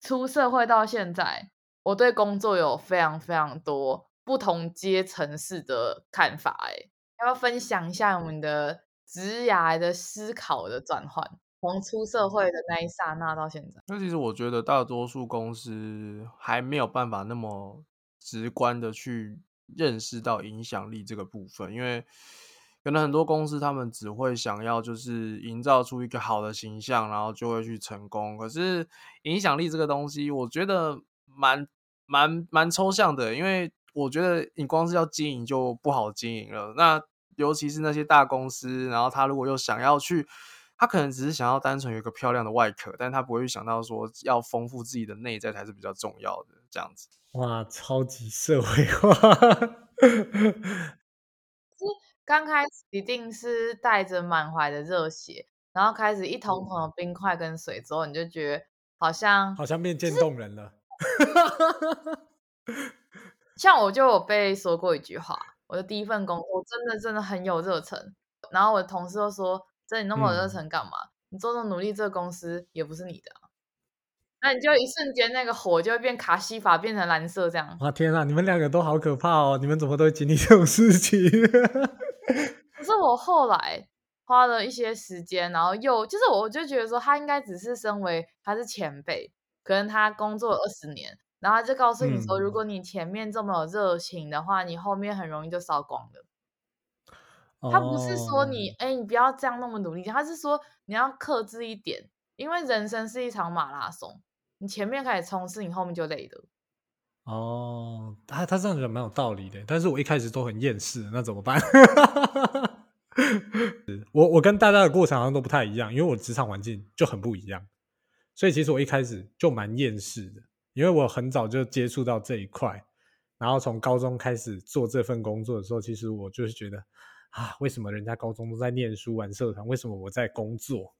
出社会到现在，我对工作有非常非常多不同阶层式的看法哎，要不要分享一下我们的职涯的思考的转换？从出社会的那一刹那到现在，那其实我觉得大多数公司还没有办法那么直观的去认识到影响力这个部分，因为可能很多公司他们只会想要就是营造出一个好的形象，然后就会去成功。可是影响力这个东西，我觉得蛮蛮蛮抽象的，因为我觉得你光是要经营就不好经营了。那尤其是那些大公司，然后他如果又想要去。他可能只是想要单纯有一个漂亮的外壳，但他不会想到说要丰富自己的内在才是比较重要的这样子。哇，超级社会化！是刚开始一定是带着满怀的热血，然后开始一桶桶的冰块跟水之后，你就觉得好像好像面见动人了。[laughs] 像我就有被说过一句话，我的第一份工作真的真的很有热忱，然后我的同事都说。这你那么热忱干嘛？嗯、你做这么努力，这个公司也不是你的、啊，那你就一瞬间那个火就会变卡西法，变成蓝色这样。哇天啊，你们两个都好可怕哦！你们怎么都会经历这种事情？可是我后来花了一些时间，然后又就是我就觉得说，他应该只是身为他是前辈，可能他工作了二十年，然后他就告诉你说，嗯、如果你前面这么有热情的话，你后面很容易就烧光了。他不是说你，哎、oh. 欸，你不要这样那么努力，他是说你要克制一点，因为人生是一场马拉松，你前面开始冲刺，你后面就累了。哦、他他这样讲蛮有道理的，但是我一开始都很厌世，那怎么办？[laughs] 我我跟大家的过程好像都不太一样，因为我职场环境就很不一样，所以其实我一开始就蛮厌世的，因为我很早就接触到这一块，然后从高中开始做这份工作的时候，其实我就是觉得。啊，为什么人家高中都在念书玩社团？为什么我在工作？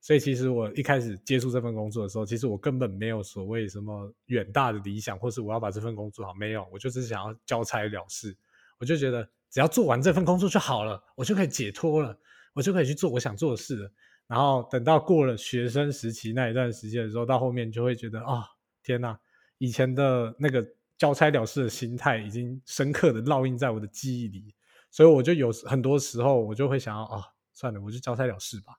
所以其实我一开始接触这份工作的时候，其实我根本没有所谓什么远大的理想，或是我要把这份工作好，没有，我就是想要交差了事。我就觉得只要做完这份工作就好了，我就可以解脱了，我就可以去做我想做的事了。然后等到过了学生时期那一段时间的时候，到后面就会觉得啊、天哪，以前的那个交差了事的心态已经深刻的烙印在我的记忆里。所以我就有很多时候，我就会想要啊、算了，我就交差了事吧，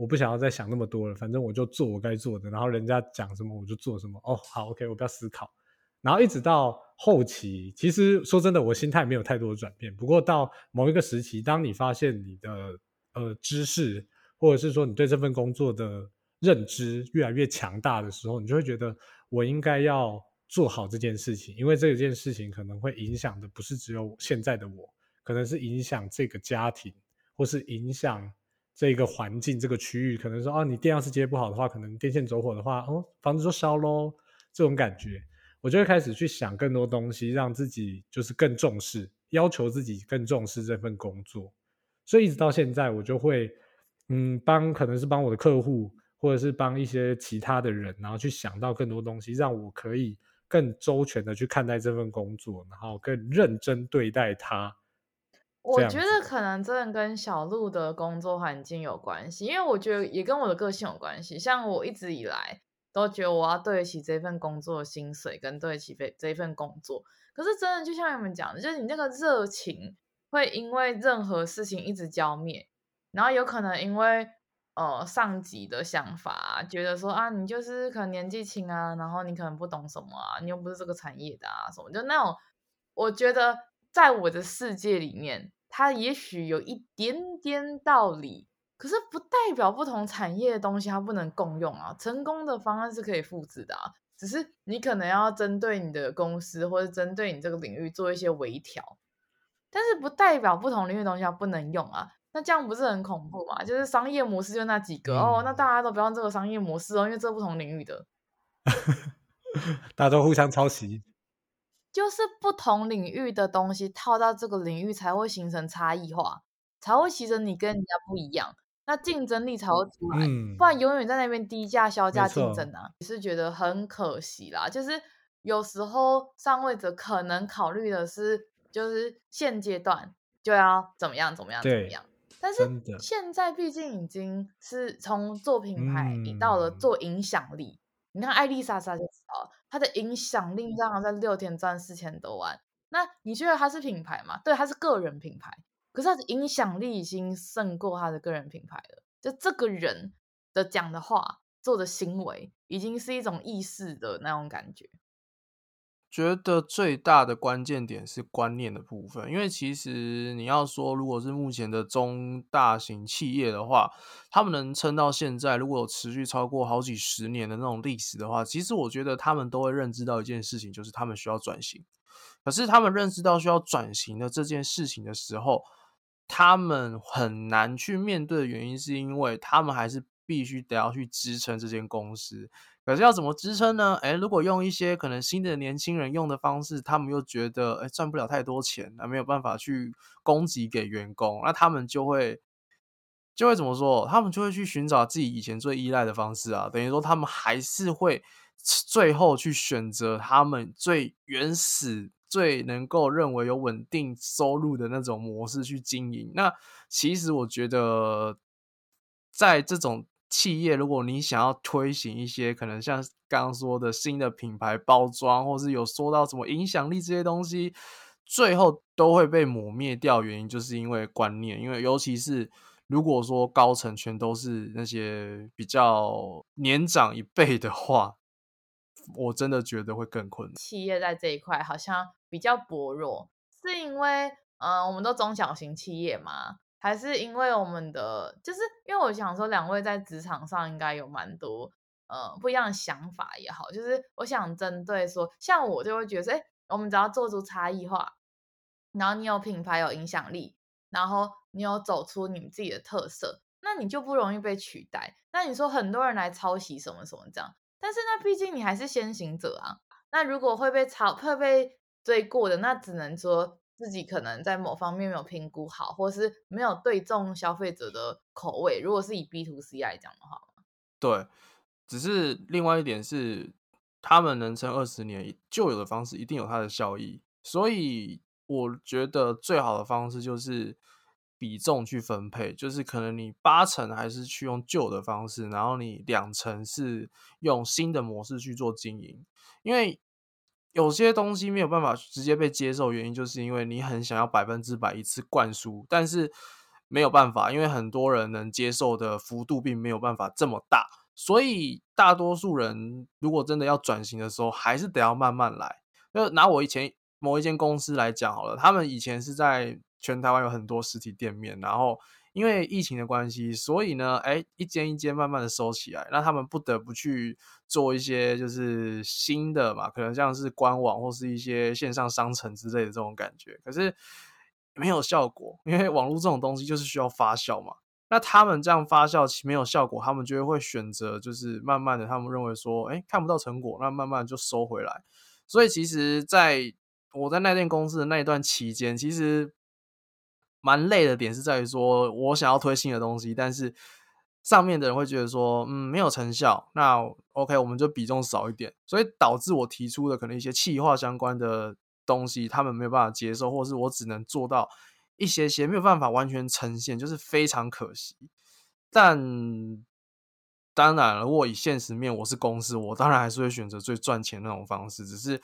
我不想要再想那么多了，反正我就做我该做的，然后人家讲什么我就做什么。哦，好，OK，我不要思考。然后一直到后期，其实说真的，我心态没有太多的转变。不过到某一个时期，当你发现你的呃知识，或者是说你对这份工作的认知越来越强大的时候，你就会觉得我应该要做好这件事情，因为这件事情可能会影响的不是只有现在的我。可能是影响这个家庭，或是影响这个环境、这个区域。可能说，哦，你电要是接不好的话，可能电线走火的话，哦，房子就烧喽。这种感觉，我就会开始去想更多东西，让自己就是更重视，要求自己更重视这份工作。所以一直到现在，我就会，嗯，帮可能是帮我的客户，或者是帮一些其他的人，然后去想到更多东西，让我可以更周全的去看待这份工作，然后更认真对待它。我觉得可能真的跟小鹿的工作环境有关系，因为我觉得也跟我的个性有关系。像我一直以来都觉得我要对得起这份工作的薪水，跟对得起这这份工作。可是真的就像你们讲的，就是你那个热情会因为任何事情一直浇灭，然后有可能因为呃上级的想法，觉得说啊你就是可能年纪轻啊，然后你可能不懂什么啊，你又不是这个产业的啊什么，就那种我觉得。在我的世界里面，它也许有一点点道理，可是不代表不同产业的东西它不能共用啊。成功的方案是可以复制的啊，只是你可能要针对你的公司或者针对你这个领域做一些微调，但是不代表不同领域的东西它不能用啊。那这样不是很恐怖嘛？就是商业模式就那几个、嗯、哦，那大家都不用这个商业模式哦，因为这不同领域的，[laughs] 大家都互相抄袭。就是不同领域的东西套到这个领域才会形成差异化，才会形成你跟人家不一样。那竞争力才会出来，嗯、不然永远在那边低价削价竞争啊，也是觉得很可惜啦。就是有时候上位者可能考虑的是，就是现阶段就要怎么样怎么样怎么样，但是现在毕竟已经是从做品牌到了做影响力。嗯、你看艾丽莎莎就知道了，她的影响力让她在六天赚四千多万。那你觉得他是品牌吗？对，他是个人品牌。可是他的影响力已经胜过他的个人品牌了。就这个人的讲的话、做的行为，已经是一种意识的那种感觉。觉得最大的关键点是观念的部分，因为其实你要说，如果是目前的中大型企业的话，他们能撑到现在，如果有持续超过好几十年的那种历史的话，其实我觉得他们都会认知到一件事情，就是他们需要转型。可是他们认知到需要转型的这件事情的时候，他们很难去面对的原因，是因为他们还是必须得要去支撑这间公司。可是要怎么支撑呢？诶，如果用一些可能新的年轻人用的方式，他们又觉得诶赚不了太多钱，那没有办法去供给给员工，那他们就会就会怎么说？他们就会去寻找自己以前最依赖的方式啊。等于说，他们还是会最后去选择他们最原始。最能够认为有稳定收入的那种模式去经营。那其实我觉得，在这种企业，如果你想要推行一些可能像刚刚说的新的品牌包装，或是有说到什么影响力这些东西，最后都会被抹灭掉。原因就是因为观念，因为尤其是如果说高层全都是那些比较年长一辈的话。我真的觉得会更困难。企业在这一块好像比较薄弱，是因为嗯、我们都中小型企业嘛？还是因为我们的，就是因为我想说，两位在职场上应该有蛮多呃不一样的想法也好，就是我想针对说，像我就会觉得，哎，我们只要做出差异化，然后你有品牌有影响力，然后你有走出你们自己的特色，那你就不容易被取代。那你说很多人来抄袭什么什么这样。但是那毕竟你还是先行者啊，那如果会被抄、会被追过的，那只能说自己可能在某方面没有评估好，或是没有对中消费者的口味。如果是以 B to C 来讲的话，对，只是另外一点是，他们能撑二十年，旧有的方式一定有它的效益，所以我觉得最好的方式就是。比重去分配，就是可能你八成还是去用旧的方式，然后你两成是用新的模式去做经营。因为有些东西没有办法直接被接受，原因就是因为你很想要百分之百一次灌输，但是没有办法，因为很多人能接受的幅度并没有办法这么大，所以大多数人如果真的要转型的时候，还是得要慢慢来。就拿我以前某一间公司来讲好了，他们以前是在。全台湾有很多实体店面，然后因为疫情的关系，所以呢，哎，一间一间慢慢的收起来，那他们不得不去做一些就是新的嘛，可能像是官网或是一些线上商城之类的这种感觉，可是没有效果，因为网络这种东西就是需要发酵嘛。那他们这样发酵其没有效果，他们就会选择就是慢慢的，他们认为说，哎，看不到成果，那慢慢就收回来。所以其实在我在那间公司的那一段期间，其实。蛮累的点是在于说，我想要推新的东西，但是上面的人会觉得说，嗯，没有成效。那 OK，我们就比重少一点，所以导致我提出的可能一些企划相关的东西，他们没有办法接受，或是我只能做到一些些，没有办法完全呈现，就是非常可惜。但当然了，如果以现实面，我是公司，我当然还是会选择最赚钱那种方式，只是。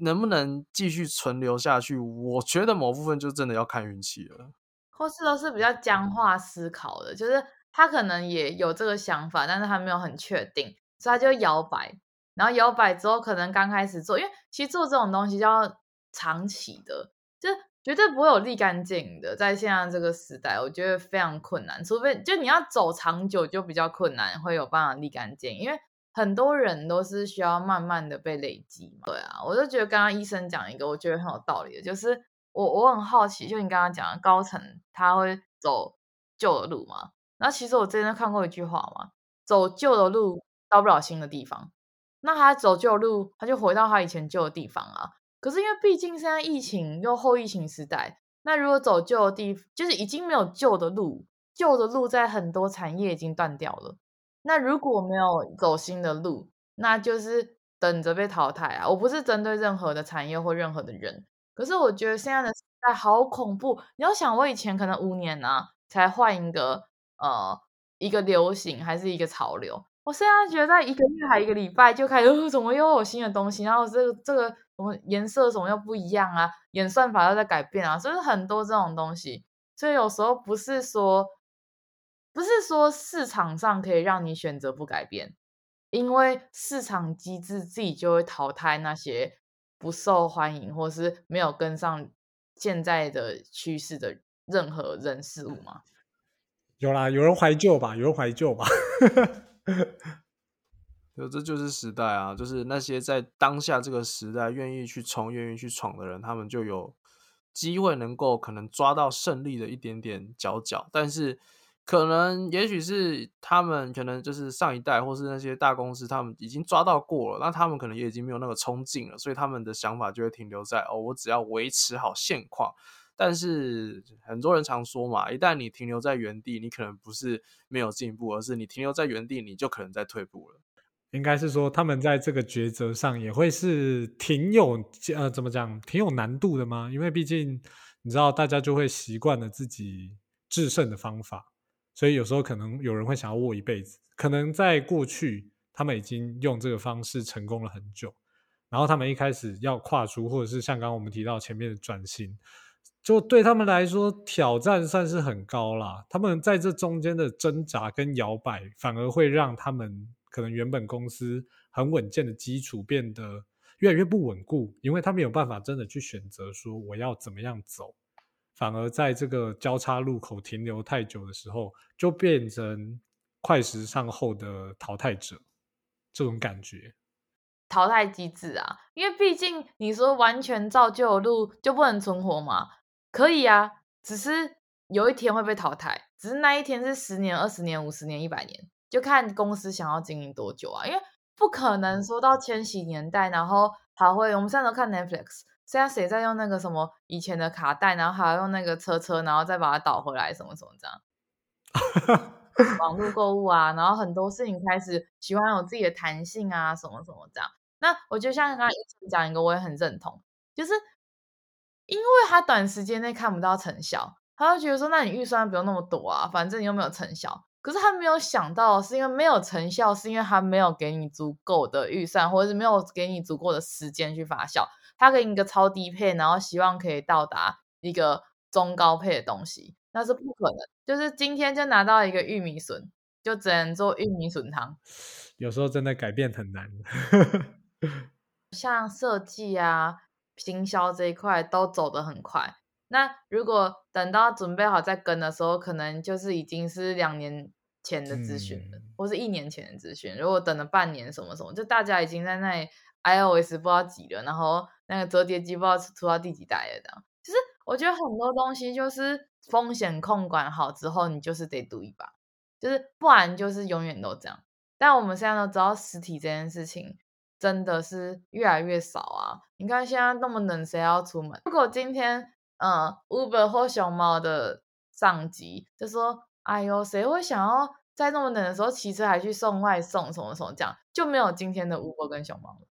能不能继续存留下去？我觉得某部分就真的要看运气了。或是都是比较僵化思考的，就是他可能也有这个想法，但是他没有很确定，所以他就摇摆。然后摇摆之后，可能刚开始做，因为其实做这种东西要长期的，就绝对不会有立竿见影的。在现在这个时代，我觉得非常困难，除非就你要走长久，就比较困难，会有办法立竿见影，因为。很多人都是需要慢慢的被累积嘛。对啊，我就觉得刚刚医生讲一个我觉得很有道理的，就是我我很好奇，就你刚刚讲的高层他会走旧的路吗？那其实我之前看过一句话嘛，走旧的路到不了新的地方，那他走旧路，他就回到他以前旧的地方啊。可是因为毕竟现在疫情又后疫情时代，那如果走旧的地，就是已经没有旧的路。旧的路在很多产业已经断掉了。那如果没有走新的路，那就是等着被淘汰啊！我不是针对任何的产业或任何的人，可是我觉得现在的时代好恐怖。你要想，我以前可能五年啊才换一个呃一个流行还是一个潮流，我现在觉得在一个月还一个礼拜就开始，呃，怎么又有新的东西？然后这个这个什么颜色什么又不一样啊？演算法又在改变啊，所以很多这种东西。所以有时候不是说。不是说市场上可以让你选择不改变，因为市场机制自己就会淘汰那些不受欢迎或是没有跟上现在的趋势的任何人事物嘛。有啦，有人怀旧吧，有人怀旧吧。[laughs] 有，这就是时代啊，就是那些在当下这个时代愿意去冲、愿意去闯的人，他们就有机会能够可能抓到胜利的一点点角角，但是。可能，也许是他们可能就是上一代，或是那些大公司，他们已经抓到过了，那他们可能也已经没有那个冲劲了，所以他们的想法就会停留在哦，我只要维持好现况。但是很多人常说嘛，一旦你停留在原地，你可能不是没有进步，而是你停留在原地，你就可能在退步了。应该是说，他们在这个抉择上也会是挺有呃，怎么讲，挺有难度的吗？因为毕竟你知道，大家就会习惯了自己制胜的方法。所以有时候可能有人会想要握一辈子，可能在过去他们已经用这个方式成功了很久，然后他们一开始要跨出，或者是像刚刚我们提到前面的转型，就对他们来说挑战算是很高啦。他们在这中间的挣扎跟摇摆，反而会让他们可能原本公司很稳健的基础变得越来越不稳固，因为他们有办法真的去选择说我要怎么样走。反而在这个交叉路口停留太久的时候，就变成快时尚后的淘汰者，这种感觉。淘汰机制啊，因为毕竟你说完全照旧路就不能存活嘛？可以啊，只是有一天会被淘汰，只是那一天是十年、二十年、五十年、一百年，就看公司想要经营多久啊。因为不可能说到千禧年代，然后还会我们现在都看 Netflix。现在谁在用那个什么以前的卡带，然后还要用那个车车，然后再把它倒回来，什么什么这样？[laughs] 网络购物啊，然后很多事情开始喜欢有自己的弹性啊，什么什么这样。那我就像刚刚讲一个，我也很认同，就是因为他短时间内看不到成效，他就觉得说，那你预算不用那么多啊，反正你又没有成效。可是他没有想到，是因为没有成效，是因为他没有给你足够的预算，或者是没有给你足够的时间去发酵。他给你一个超低配，然后希望可以到达一个中高配的东西，那是不可能。就是今天就拿到一个玉米笋，就只能做玉米笋汤。有时候真的改变很难。[laughs] 像设计啊、行销这一块都走得很快。那如果等到准备好再跟的时候，可能就是已经是两年前的资讯了，嗯、或是一年前的资讯。如果等了半年什么什么，就大家已经在那里 iOS 不知道几了，然后。那个折叠机不知道出到第几代了，这样。其实我觉得很多东西就是风险控管好之后，你就是得赌一把，就是不然就是永远都这样。但我们现在都知道实体这件事情真的是越来越少啊。你看现在那么冷，谁要出门？如果今天嗯 Uber 或熊猫的上级就说：“哎呦，谁会想要在那么冷的时候骑车还去送外送什么什么这样？”就没有今天的 Uber 跟熊猫了。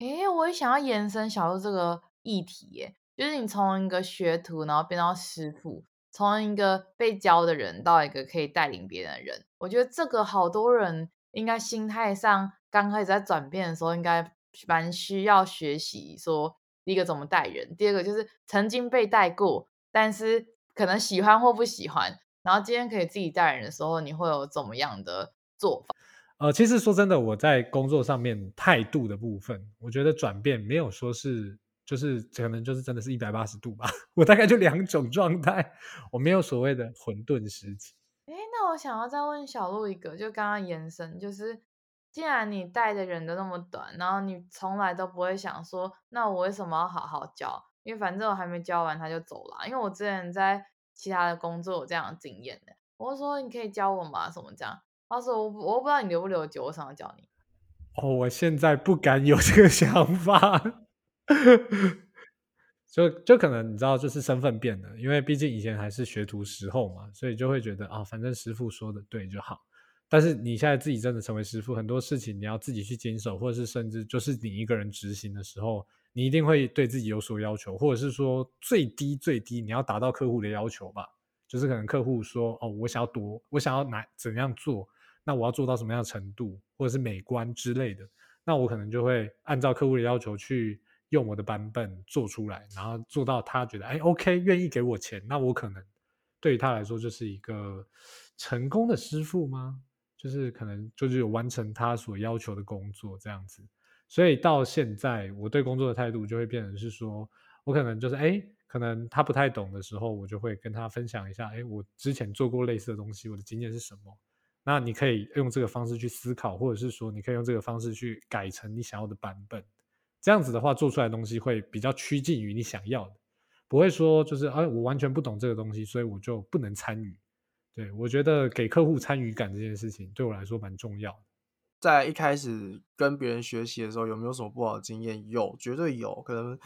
诶，我也想要延伸小路这个议题耶，就是你从一个学徒，然后变到师傅，从一个被教的人到一个可以带领别人的人，我觉得这个好多人应该心态上刚开始在转变的时候，应该蛮需要学习。说第一个怎么带人，第二个就是曾经被带过，但是可能喜欢或不喜欢，然后今天可以自己带人的时候，你会有怎么样的做法？呃，其实说真的，我在工作上面态度的部分，我觉得转变没有说是，就是可能就是真的是一百八十度吧。[laughs] 我大概就两种状态，我没有所谓的混沌时期。诶，那我想要再问小鹿一个，就刚刚延伸，就是既然你带的人都那么短，然后你从来都不会想说，那我为什么要好好教？因为反正我还没教完他就走了。因为我之前在其他的工作有这样的经验的，我说你可以教我吗？什么这样？他说：“我我不知道你留不留久，我想要教你。”哦，我现在不敢有这个想法。就就可能你知道，就是身份变了，因为毕竟以前还是学徒时候嘛，所以就会觉得啊，反正师傅说的对就好。但是你现在自己真的成为师傅，很多事情你要自己去经手，或者是甚至就是你一个人执行的时候，你一定会对自己有所要求，或者是说最低最低你要达到客户的要求吧。就是可能客户说哦，我想要多，我想要哪怎样做，那我要做到什么样的程度，或者是美观之类的，那我可能就会按照客户的要求去。用我的版本做出来，然后做到他觉得哎，OK，愿意给我钱，那我可能对于他来说就是一个成功的师傅吗？就是可能就是有完成他所要求的工作这样子。所以到现在，我对工作的态度就会变成是说，我可能就是哎，可能他不太懂的时候，我就会跟他分享一下，哎，我之前做过类似的东西，我的经验是什么？那你可以用这个方式去思考，或者是说，你可以用这个方式去改成你想要的版本。这样子的话，做出来的东西会比较趋近于你想要的，不会说就是啊，我完全不懂这个东西，所以我就不能参与。对，我觉得给客户参与感这件事情对我来说蛮重要的。在一开始跟别人学习的时候，有没有什么不好的经验？有，绝对有。可能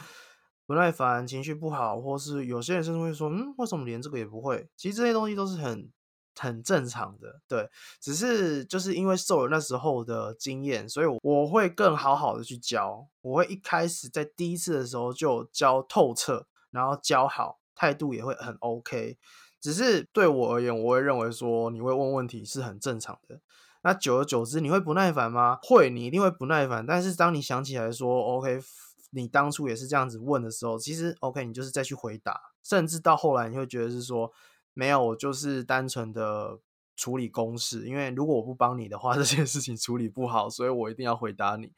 不耐烦、情绪不好，或是有些人甚至会说，嗯，为什么连这个也不会？其实这些东西都是很。很正常的，对，只是就是因为受了那时候的经验，所以我会更好好的去教。我会一开始在第一次的时候就教透彻，然后教好，态度也会很 OK。只是对我而言，我会认为说你会问问题是很正常的。那久而久之，你会不耐烦吗？会，你一定会不耐烦。但是当你想起来说 OK，你当初也是这样子问的时候，其实 OK，你就是再去回答，甚至到后来你会觉得是说。没有，我就是单纯的处理公事，因为如果我不帮你的话，[laughs] 这件事情处理不好，所以我一定要回答你。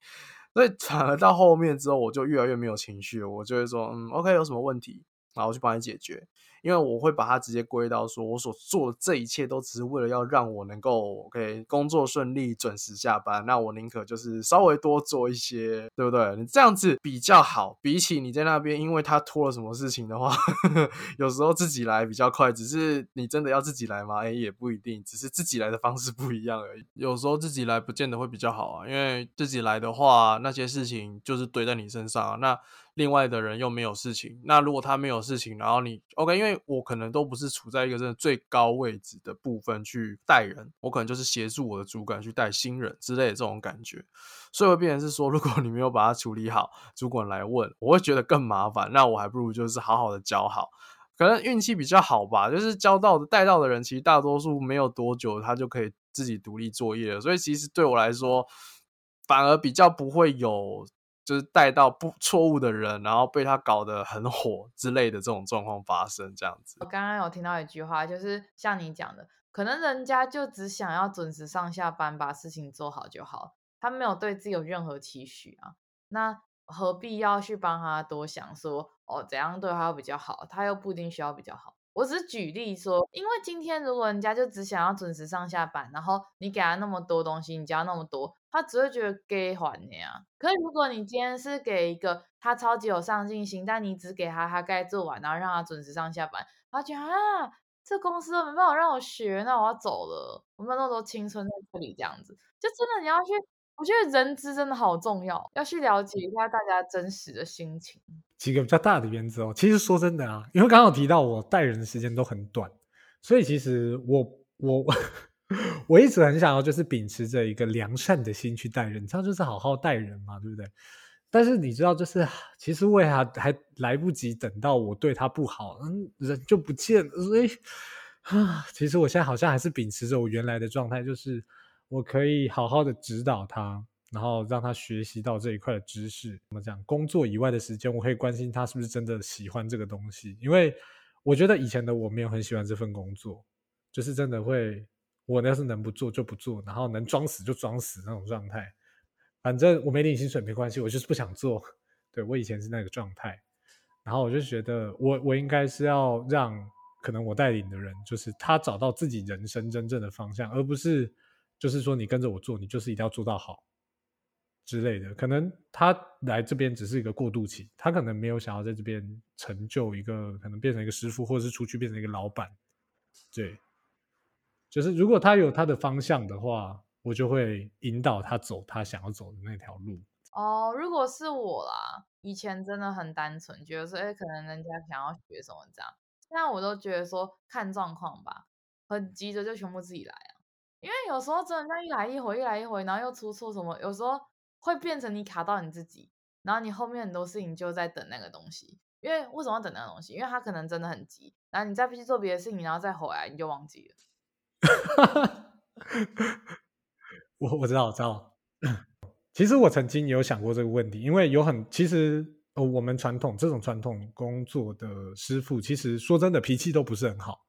所以反而到后面之后，我就越来越没有情绪，我就会说，嗯，OK，有什么问题，然后我去帮你解决。因为我会把它直接归到说，我所做的这一切都只是为了要让我能够 OK 工作顺利、准时下班。那我宁可就是稍微多做一些，对不对？你这样子比较好，比起你在那边，因为他拖了什么事情的话，呵 [laughs] 呵有时候自己来比较快。只是你真的要自己来吗？哎，也不一定，只是自己来的方式不一样而已。有时候自己来不见得会比较好啊，因为自己来的话，那些事情就是堆在你身上啊。那另外的人又没有事情，那如果他没有事情，然后你 OK，因为我可能都不是处在一个真的最高位置的部分去带人，我可能就是协助我的主管去带新人之类的这种感觉，所以会变成是说，如果你没有把它处理好，主管来问，我会觉得更麻烦，那我还不如就是好好的教好，可能运气比较好吧，就是教到的带到的人，其实大多数没有多久他就可以自己独立作业了，所以其实对我来说，反而比较不会有。就是带到不错误的人，然后被他搞得很火之类的这种状况发生，这样子。我刚刚有听到一句话，就是像你讲的，可能人家就只想要准时上下班，把事情做好就好，他没有对自己有任何期许啊，那何必要去帮他多想说哦，怎样对他比较好？他又不一定需要比较好。我只是举例说，因为今天如果人家就只想要准时上下班，然后你给他那么多东西，你教那么多，他只会觉得给还你啊。可是如果你今天是给一个他超级有上进心，但你只给他他该做完，然后让他准时上下班，他觉得啊，这公司都没办法让我学，那我要走了，我没有那么多青春在这里，这样子，就真的你要去。我觉得人资真的好重要，要去了解一下大家真实的心情。几个比较大的原则哦，其实说真的啊，因为刚刚有提到我带人的时间都很短，所以其实我我我一直很想要就是秉持着一个良善的心去待人，这样就是好好待人嘛，对不对？但是你知道，就是其实我也还还来不及等到我对他不好，嗯，人就不见了，所以啊，其实我现在好像还是秉持着我原来的状态，就是。我可以好好的指导他，然后让他学习到这一块的知识。怎么讲？工作以外的时间，我可以关心他是不是真的喜欢这个东西。因为我觉得以前的我没有很喜欢这份工作，就是真的会，我要是能不做就不做，然后能装死就装死那种状态。反正我没领薪水没关系，我就是不想做。对，我以前是那个状态，然后我就觉得我我应该是要让可能我带领的人，就是他找到自己人生真正的方向，而不是。就是说，你跟着我做，你就是一定要做到好之类的。可能他来这边只是一个过渡期，他可能没有想要在这边成就一个，可能变成一个师傅，或者是出去变成一个老板。对，就是如果他有他的方向的话，我就会引导他走他想要走的那条路。哦，如果是我啦，以前真的很单纯，觉得说，哎，可能人家想要学什么这样，现在我都觉得说看状况吧，很急着就全部自己来啊，因为有时候真的那一来一回，一来一回，然后又出错什么，有时候会变成你卡到你自己，然后你后面很多事情就在等那个东西，因为为什么要等那个东西？因为他可能真的很急，然后你再不去做别的事情，然后再回来你就忘记了。[laughs] 我我知道，我知道。其实我曾经有想过这个问题，因为有很其实，我们传统这种传统工作的师傅，其实说真的脾气都不是很好，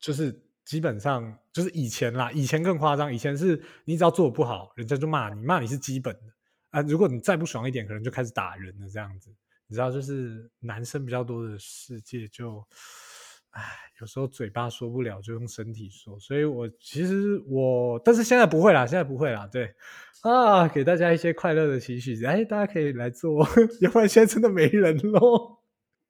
就是基本上就是以前啦，以前更夸张，以前是你只要做的不好，人家就骂你，骂你是基本的啊，如果你再不爽一点，可能就开始打人了这样子，你知道，就是男生比较多的世界就。唉，有时候嘴巴说不了，就用身体说。所以我其实我，但是现在不会啦，现在不会啦。对啊，给大家一些快乐的情绪，哎，大家可以来做，[laughs] 要不然现在真的没人喽。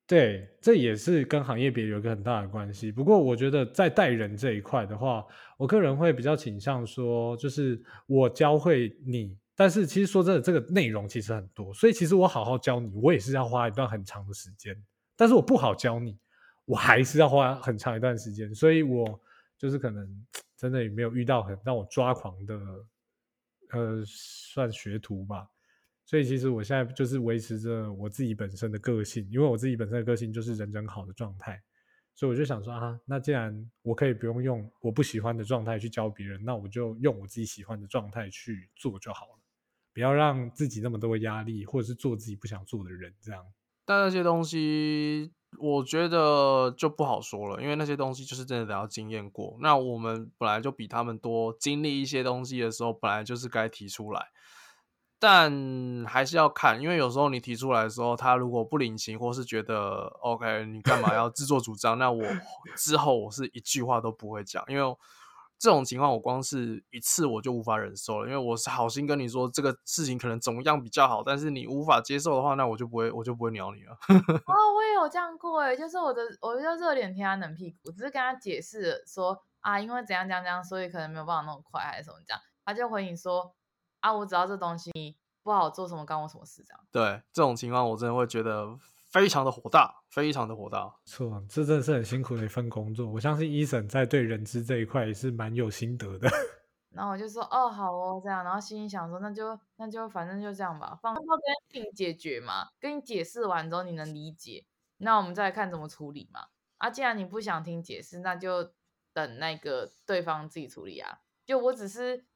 对，这也是跟行业别有一个很大的关系。不过我觉得在带人这一块的话，我个人会比较倾向说，就是我教会你，但是其实说真的，这个内容其实很多，所以其实我好好教你，我也是要花一段很长的时间。但是我不好教你。我还是要花很长一段时间，所以我就是可能 [tsk] 真的也没有遇到很让我抓狂的，呃，算学徒吧。所以其实我现在就是维持着我自己本身的个性，因为我自己本身的个性就是人人好的状态，所以我就想说啊，那既然我可以不用用我不喜欢的状态去教别人，那我就用我自己喜欢的状态去做就好了，不要让自己那么多压力，或者是做自己不想做的人这样。但那些东西。我觉得就不好说了，因为那些东西就是真的得要经验过。那我们本来就比他们多经历一些东西的时候，本来就是该提出来。但还是要看，因为有时候你提出来的时候，他如果不领情，或是觉得 OK，你干嘛要自作主张？那我之后我是一句话都不会讲，因为。这种情况我光是一次我就无法忍受了，因为我是好心跟你说这个事情可能怎么样比较好，但是你无法接受的话，那我就不会我就不会鸟你了。[laughs] 哦，我也有这样过诶，就是我的我就热脸贴他冷屁股，只是跟他解释说啊，因为怎样怎样怎样，所以可能没有办法那么快还是什么这样，他就回你说啊，我只要这东西不好做什么干我什么事这样。对，这种情况我真的会觉得。非常的火大，非常的火大。错，这真的是很辛苦的一份工作。我相信 Eason 在对人资这一块也是蛮有心得的。[laughs] 然后我就说，哦，好哦，这样。然后心里想说，那就那就反正就这样吧，放到跟你解决嘛，跟你解释完之后你能理解，那我们再来看怎么处理嘛。啊，既然你不想听解释，那就等那个对方自己处理啊。就我只是。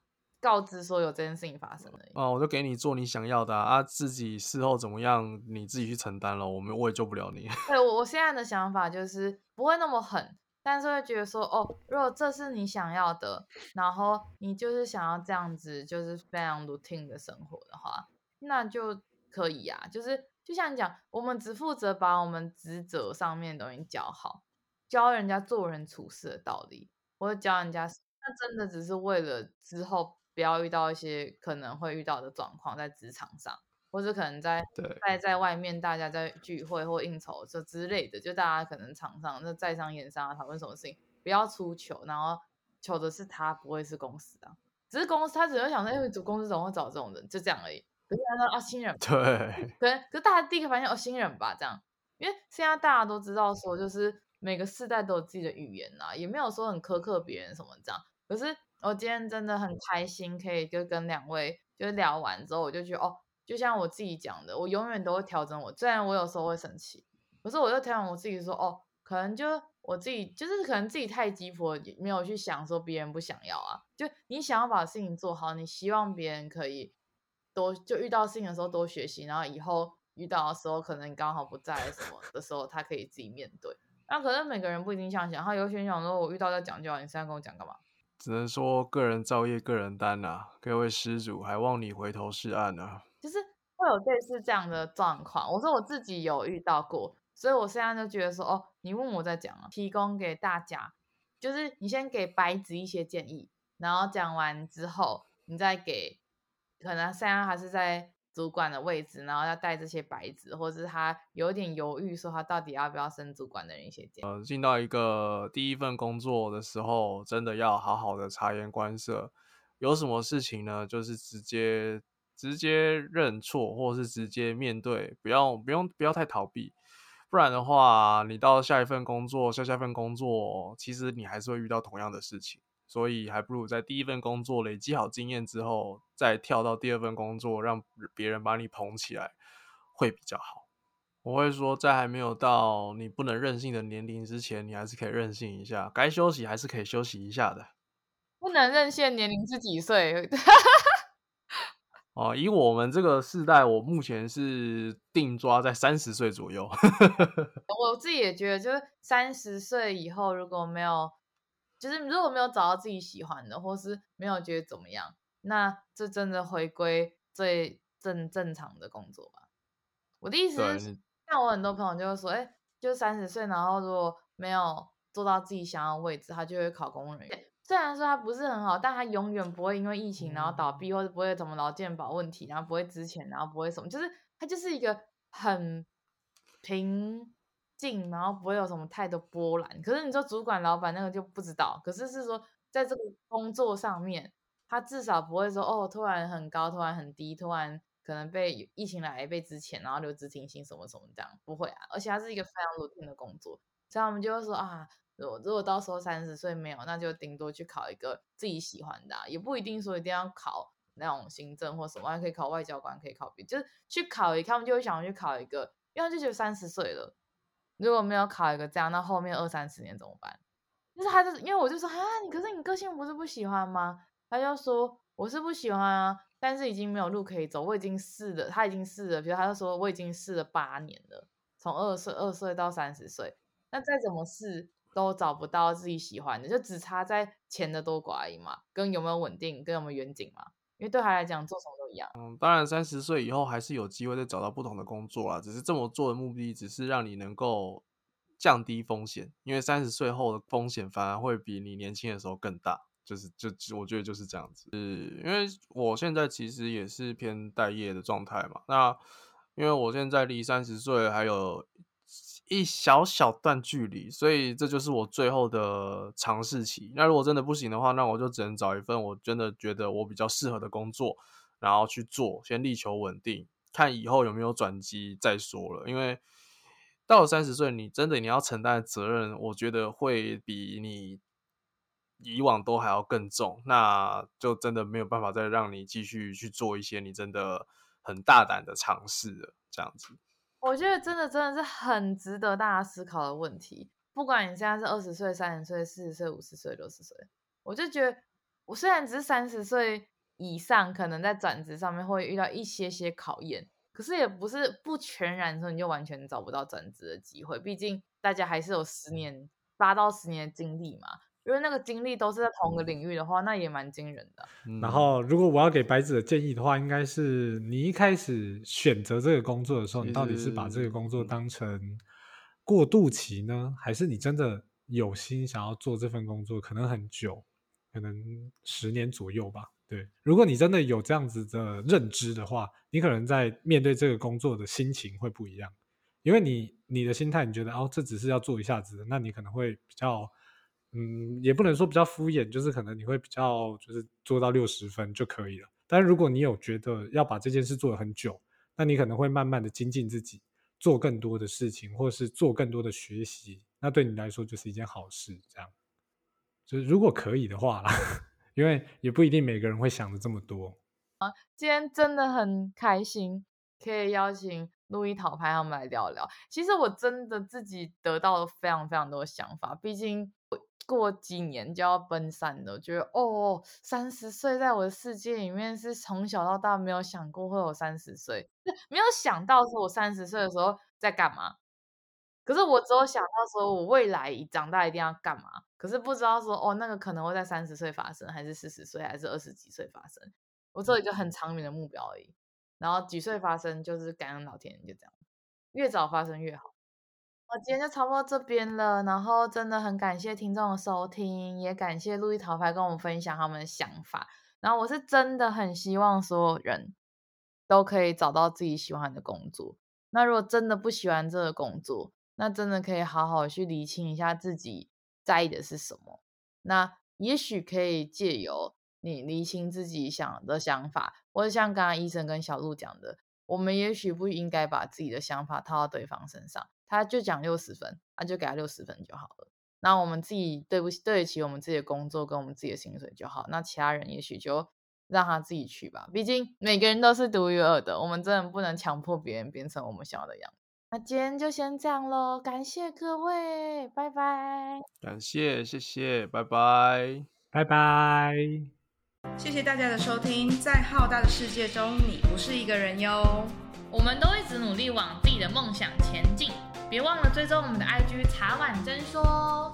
告知说有这件事情发生了哦，我就给你做你想要的啊，啊自己事后怎么样你自己去承担了，我们我也救不了你。对，我我现在的想法就是不会那么狠，但是会觉得说哦，如果这是你想要的，然后你就是想要这样子，就是非常 routine 的生活的话，那就可以呀、啊。就是就像你讲，我们只负责把我们职责上面的东西教好，教人家做人处事的道理，或者教人家，那真的只是为了之后。不要遇到一些可能会遇到的状况，在职场上，或者可能在在在外面，大家在聚会或应酬这之类的，就大家可能场上那在商言商啊，讨论什么事情，不要出糗，然后糗的是他，不会是公司啊，只是公司他只会想说，因为主公司总会找这种人，就这样而已。可是他说啊，新人，[laughs] 对，可能可是大家第一个发现哦，新人吧，这样，因为现在大家都知道说，就是每个世代都有自己的语言啊，也没有说很苛刻别人什么这样，可是。我今天真的很开心，可以就跟两位就聊完之后，我就觉得哦，就像我自己讲的，我永远都会调整我。虽然我有时候会生气，可是我就调整我自己说哦，可能就我自己就是可能自己太急迫，没有去想说别人不想要啊。就你想要把事情做好，你希望别人可以多就遇到事情的时候多学习，然后以后遇到的时候可能刚好不在什么的时候，他可以自己面对。那可能每个人不一定想想，他有些人想说我遇到在讲就好，你现在跟我讲干嘛？只能说个人造业，个人担呐。各位施主，还望你回头是岸啊！就是会有类似这样的状况。我说我自己有遇到过，所以我现在就觉得说，哦，你问我在讲啊，提供给大家，就是你先给白纸一些建议，然后讲完之后，你再给，可能现在还是在。主管的位置，然后要带这些白纸，或者是他有点犹豫，说他到底要不要升主管的人一些建议。呃，进到一个第一份工作的时候，真的要好好的察言观色。有什么事情呢？就是直接直接认错，或是直接面对，不要不用不要太逃避，不然的话，你到下一份工作，下下份工作，其实你还是会遇到同样的事情，所以还不如在第一份工作累积好经验之后，再跳到第二份工作，让别人把你捧起来，会比较好。我会说，在还没有到你不能任性的年龄之前，你还是可以任性一下，该休息还是可以休息一下的。不能任性年龄是几岁？[laughs] 哦，以我们这个世代，我目前是定抓在三十岁左右。[laughs] 我自己也觉得，就是三十岁以后，如果没有，就是如果没有找到自己喜欢的，或是没有觉得怎么样，那这真的回归最正正常的工作吧。我的意思是。像我很多朋友就会说，哎、欸，就三十岁，然后如果没有做到自己想要的位置，他就会考公务员。虽然说他不是很好，但他永远不会因为疫情然后倒闭，或者不会怎么劳健保问题，然后不会之前，然后不会什么，就是他就是一个很平静，然后不会有什么太多波澜。可是你说主管、老板那个就不知道。可是是说在这个工作上面，他至少不会说哦，突然很高，突然很低，突然。可能被疫情来被之前，然后留职停薪什么什么这样，不会啊，而且他是一个非常 routine 的工作，所以我们就会说啊，如果如果到时候三十岁没有，那就顶多去考一个自己喜欢的，啊，也不一定说一定要考那种行政或什么，还可以考外交官，可以考别，就是去考一个，他们就会想要去考一个，因为就觉得三十岁了，如果没有考一个这样，那后面二三十年怎么办？就是他就是因为我就说啊，你可是你个性不是不喜欢吗？他就说我是不喜欢啊。但是已经没有路可以走，我已经试了，他已经试了，比如他就说我已经试了八年了，从二岁二岁到三十岁，那再怎么试都找不到自己喜欢的，就只差在钱的多寡而已嘛，跟有没有稳定，跟有没有远景嘛，因为对他来讲做什么都一样。嗯，当然三十岁以后还是有机会再找到不同的工作啦，只是这么做的目的只是让你能够降低风险，因为三十岁后的风险反而会比你年轻的时候更大。就是就我觉得就是这样子，是因为我现在其实也是偏待业的状态嘛。那因为我现在离三十岁还有一小小段距离，所以这就是我最后的尝试期。那如果真的不行的话，那我就只能找一份我真的觉得我比较适合的工作，然后去做，先力求稳定，看以后有没有转机再说了。因为到了三十岁，你真的你要承担的责任，我觉得会比你。以往都还要更重，那就真的没有办法再让你继续去做一些你真的很大胆的尝试了。这样子，我觉得真的真的是很值得大家思考的问题。不管你现在是二十岁、三十岁、四十岁、五十岁、六十岁，我就觉得，我虽然只是三十岁以上，可能在转职上面会遇到一些些考验，可是也不是不全然说你就完全找不到转职的机会。毕竟大家还是有十年、八到十年的经历嘛。因为那个经历都是在同个领域的话，那也蛮惊人的。然后，如果我要给白纸的建议的话，应该是你一开始选择这个工作的时候，你到底是把这个工作当成过渡期呢，还是你真的有心想要做这份工作，可能很久，可能十年左右吧？对，如果你真的有这样子的认知的话，你可能在面对这个工作的心情会不一样，因为你你的心态，你觉得哦，这只是要做一下子，那你可能会比较。嗯，也不能说比较敷衍，就是可能你会比较就是做到六十分就可以了。但如果你有觉得要把这件事做得很久，那你可能会慢慢的精进自己，做更多的事情，或是做更多的学习，那对你来说就是一件好事。这样，就是如果可以的话啦，[laughs] 因为也不一定每个人会想的这么多。啊，今天真的很开心，可以邀请路易讨拍他们来聊聊。其实我真的自己得到了非常非常多的想法，毕竟。过几年就要奔三了，觉得哦，三十岁在我的世界里面是从小到大没有想过会有三十岁，[laughs] 没有想到说我三十岁的时候在干嘛。可是我只有想到说我未来长大一定要干嘛，可是不知道说哦，那个可能会在三十岁发生，还是四十岁，还是二十几岁发生。我只有一个很长远的目标而已。然后几岁发生就是感恩老天，就这样，越早发生越好。今天就差不多这边了，然后真的很感谢听众的收听，也感谢路易桃牌跟我们分享他们的想法。然后我是真的很希望所有人都可以找到自己喜欢的工作。那如果真的不喜欢这个工作，那真的可以好好去理清一下自己在意的是什么。那也许可以借由你厘清自己想的想法，或者像刚刚医生跟小鹿讲的，我们也许不应该把自己的想法套到对方身上，他就讲六十分，那就给他六十分就好了。那我们自己对不起对得起我们自己的工作跟我们自己的薪水就好，那其他人也许就让他自己去吧。毕竟每个人都是独一无二的，我们真的不能强迫别人变成我们想要的样子。那今天就先这样喽，感谢各位，拜拜。感谢，谢谢，拜拜，拜拜。谢谢大家的收听，在浩大的世界中，你不是一个人哟。我们都一直努力往自己的梦想前进。别忘了追踪我们的 IG 茶碗真说。